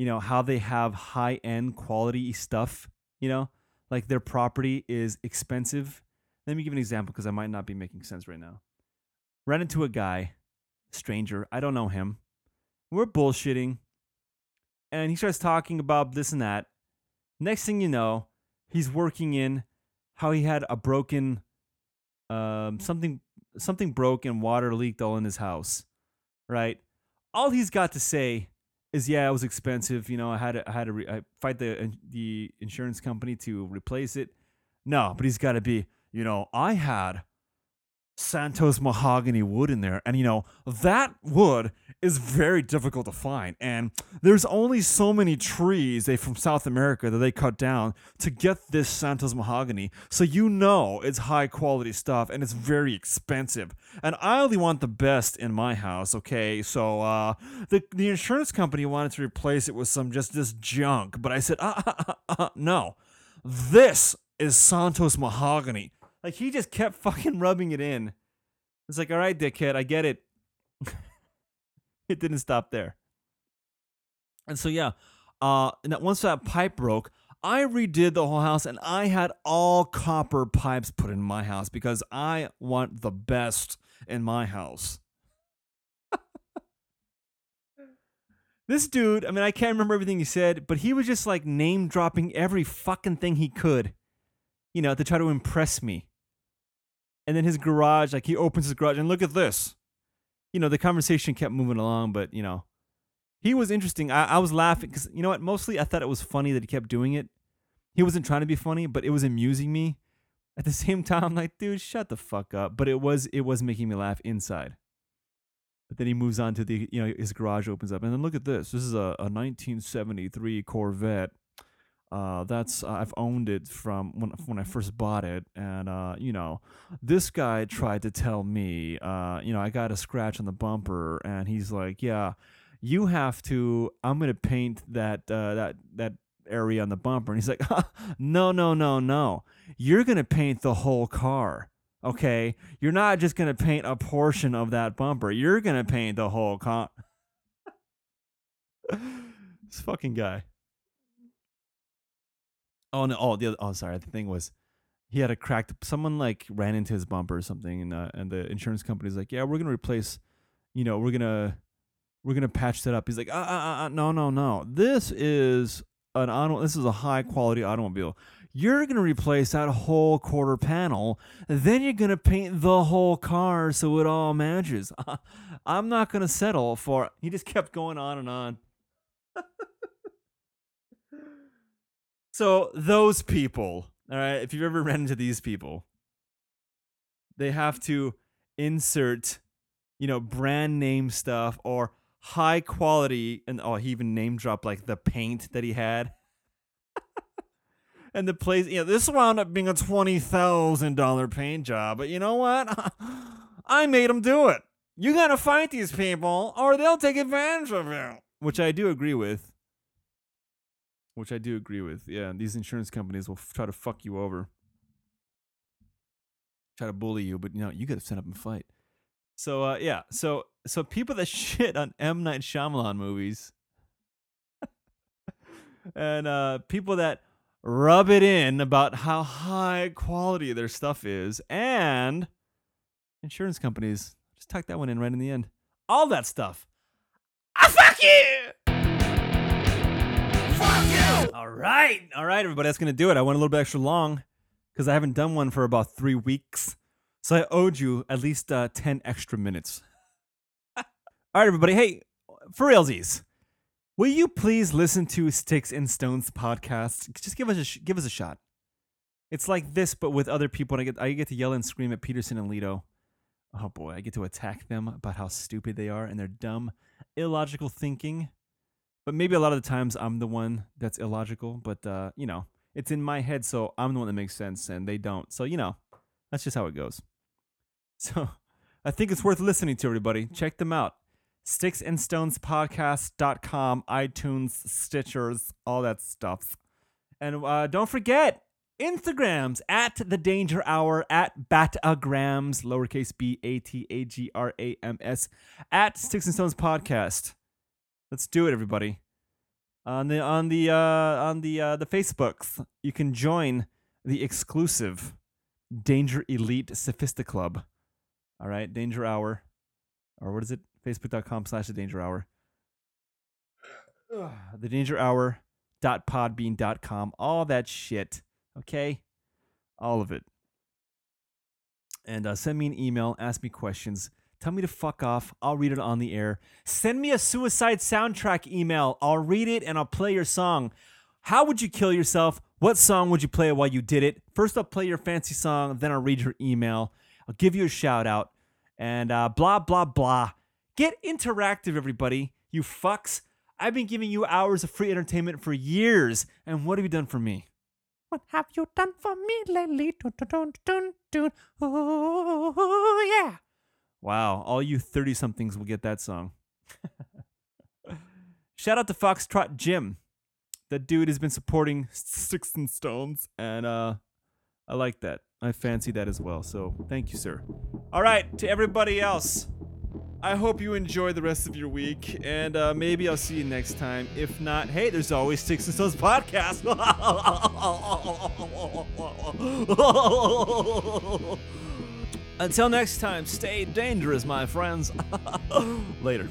you know, how they have high end quality stuff, you know, like their property is expensive. Let me give an example because I might not be making sense right now. Ran into a guy, stranger, I don't know him. We're bullshitting and he starts talking about this and that. Next thing you know, he's working in how he had a broken um something something broke and water leaked all in his house. Right? All he's got to say is yeah, it was expensive, you know, I had to, I had to re- I fight the the insurance company to replace it. No, but he's got to be, you know, I had Santos mahogany wood in there. And you know, that wood is very difficult to find. And there's only so many trees they from South America that they cut down to get this Santos mahogany. So you know it's high quality stuff and it's very expensive. And I only want the best in my house, okay? So uh the the insurance company wanted to replace it with some just this junk, but I said, uh, uh, uh, uh, no. This is Santos mahogany. Like he just kept fucking rubbing it in. It's like, all right, dickhead, I get it. it didn't stop there. And so yeah, uh, and that once that pipe broke, I redid the whole house, and I had all copper pipes put in my house because I want the best in my house. this dude, I mean, I can't remember everything he said, but he was just like name dropping every fucking thing he could, you know, to try to impress me. And then his garage, like he opens his garage and look at this. You know, the conversation kept moving along, but you know, he was interesting. I, I was laughing because you know what? Mostly I thought it was funny that he kept doing it. He wasn't trying to be funny, but it was amusing me. At the same time, I'm like, dude, shut the fuck up. But it was it was making me laugh inside. But then he moves on to the, you know, his garage opens up, and then look at this. This is a, a 1973 Corvette. Uh, that's I've owned it from when when I first bought it, and uh, you know, this guy tried to tell me, uh, you know, I got a scratch on the bumper, and he's like, yeah, you have to. I'm gonna paint that uh, that that area on the bumper, and he's like, no, no, no, no, you're gonna paint the whole car. Okay, you're not just gonna paint a portion of that bumper. You're gonna paint the whole car. this fucking guy. Oh no! Oh, the other, oh, sorry. The thing was, he had a cracked. Someone like ran into his bumper or something, and uh, and the insurance company's like, "Yeah, we're gonna replace. You know, we're gonna we're gonna patch that up." He's like, "Uh, uh, uh, uh no, no, no. This is an auto. This is a high quality automobile. You're gonna replace that whole quarter panel. Then you're gonna paint the whole car so it all matches. I'm not gonna settle for." He just kept going on and on. So those people, all right, if you've ever ran into these people, they have to insert, you know, brand name stuff or high quality and oh, he even name dropped like the paint that he had. and the place, know, this wound up being a twenty thousand dollar paint job, but you know what? I made him do it. You gotta fight these people, or they'll take advantage of you. Which I do agree with which I do agree with. Yeah, these insurance companies will f- try to fuck you over, try to bully you, but you know you got to stand up and fight. So uh, yeah, so so people that shit on M Night Shyamalan movies, and uh, people that rub it in about how high quality their stuff is, and insurance companies just tuck that one in right in the end. All that stuff. I fuck you. All right. All right, everybody. That's to do it. I went a little bit extra long because I haven't done one for about three weeks. So I owed you at least uh, 10 extra minutes. All right, everybody. Hey, for realsies, will you please listen to Sticks and Stones podcast? Just give us a, sh- give us a shot. It's like this, but with other people. I get, I get to yell and scream at Peterson and Lido. Oh boy, I get to attack them about how stupid they are and their dumb, illogical thinking but maybe a lot of the times I'm the one that's illogical. But uh, you know, it's in my head, so I'm the one that makes sense, and they don't. So you know, that's just how it goes. So I think it's worth listening to. Everybody, check them out. Sticksandstonespodcast.com, iTunes, Stitchers, all that stuff. And uh, don't forget Instagrams at the Danger Hour, at Batagrams, lowercase b a t a g r a m s, at Sticks and Stones Podcast. Let's do it, everybody. On the on the uh, on the uh, the Facebooks, you can join the exclusive Danger Elite Sophista Club. All right, Danger Hour, or what is it? Facebook.com slash the Danger Hour. The Danger Hour dot podbean dot com. All that shit. Okay, all of it. And uh, send me an email. Ask me questions. Tell me to fuck off. I'll read it on the air. Send me a suicide soundtrack email. I'll read it and I'll play your song. How would you kill yourself? What song would you play while you did it? First, I'll play your fancy song, then I'll read your email. I'll give you a shout out and uh, blah, blah, blah. Get interactive, everybody. You fucks. I've been giving you hours of free entertainment for years. And what have you done for me? What have you done for me lately? Dun, dun, dun, dun, dun. Oh, yeah. Wow, all you 30 somethings will get that song. Shout out to Foxtrot Jim. That dude has been supporting Sticks and Stones, and uh, I like that. I fancy that as well. So thank you, sir. All right, to everybody else, I hope you enjoy the rest of your week, and uh, maybe I'll see you next time. If not, hey, there's always Sticks and Stones podcast. Until next time, stay dangerous, my friends. Later.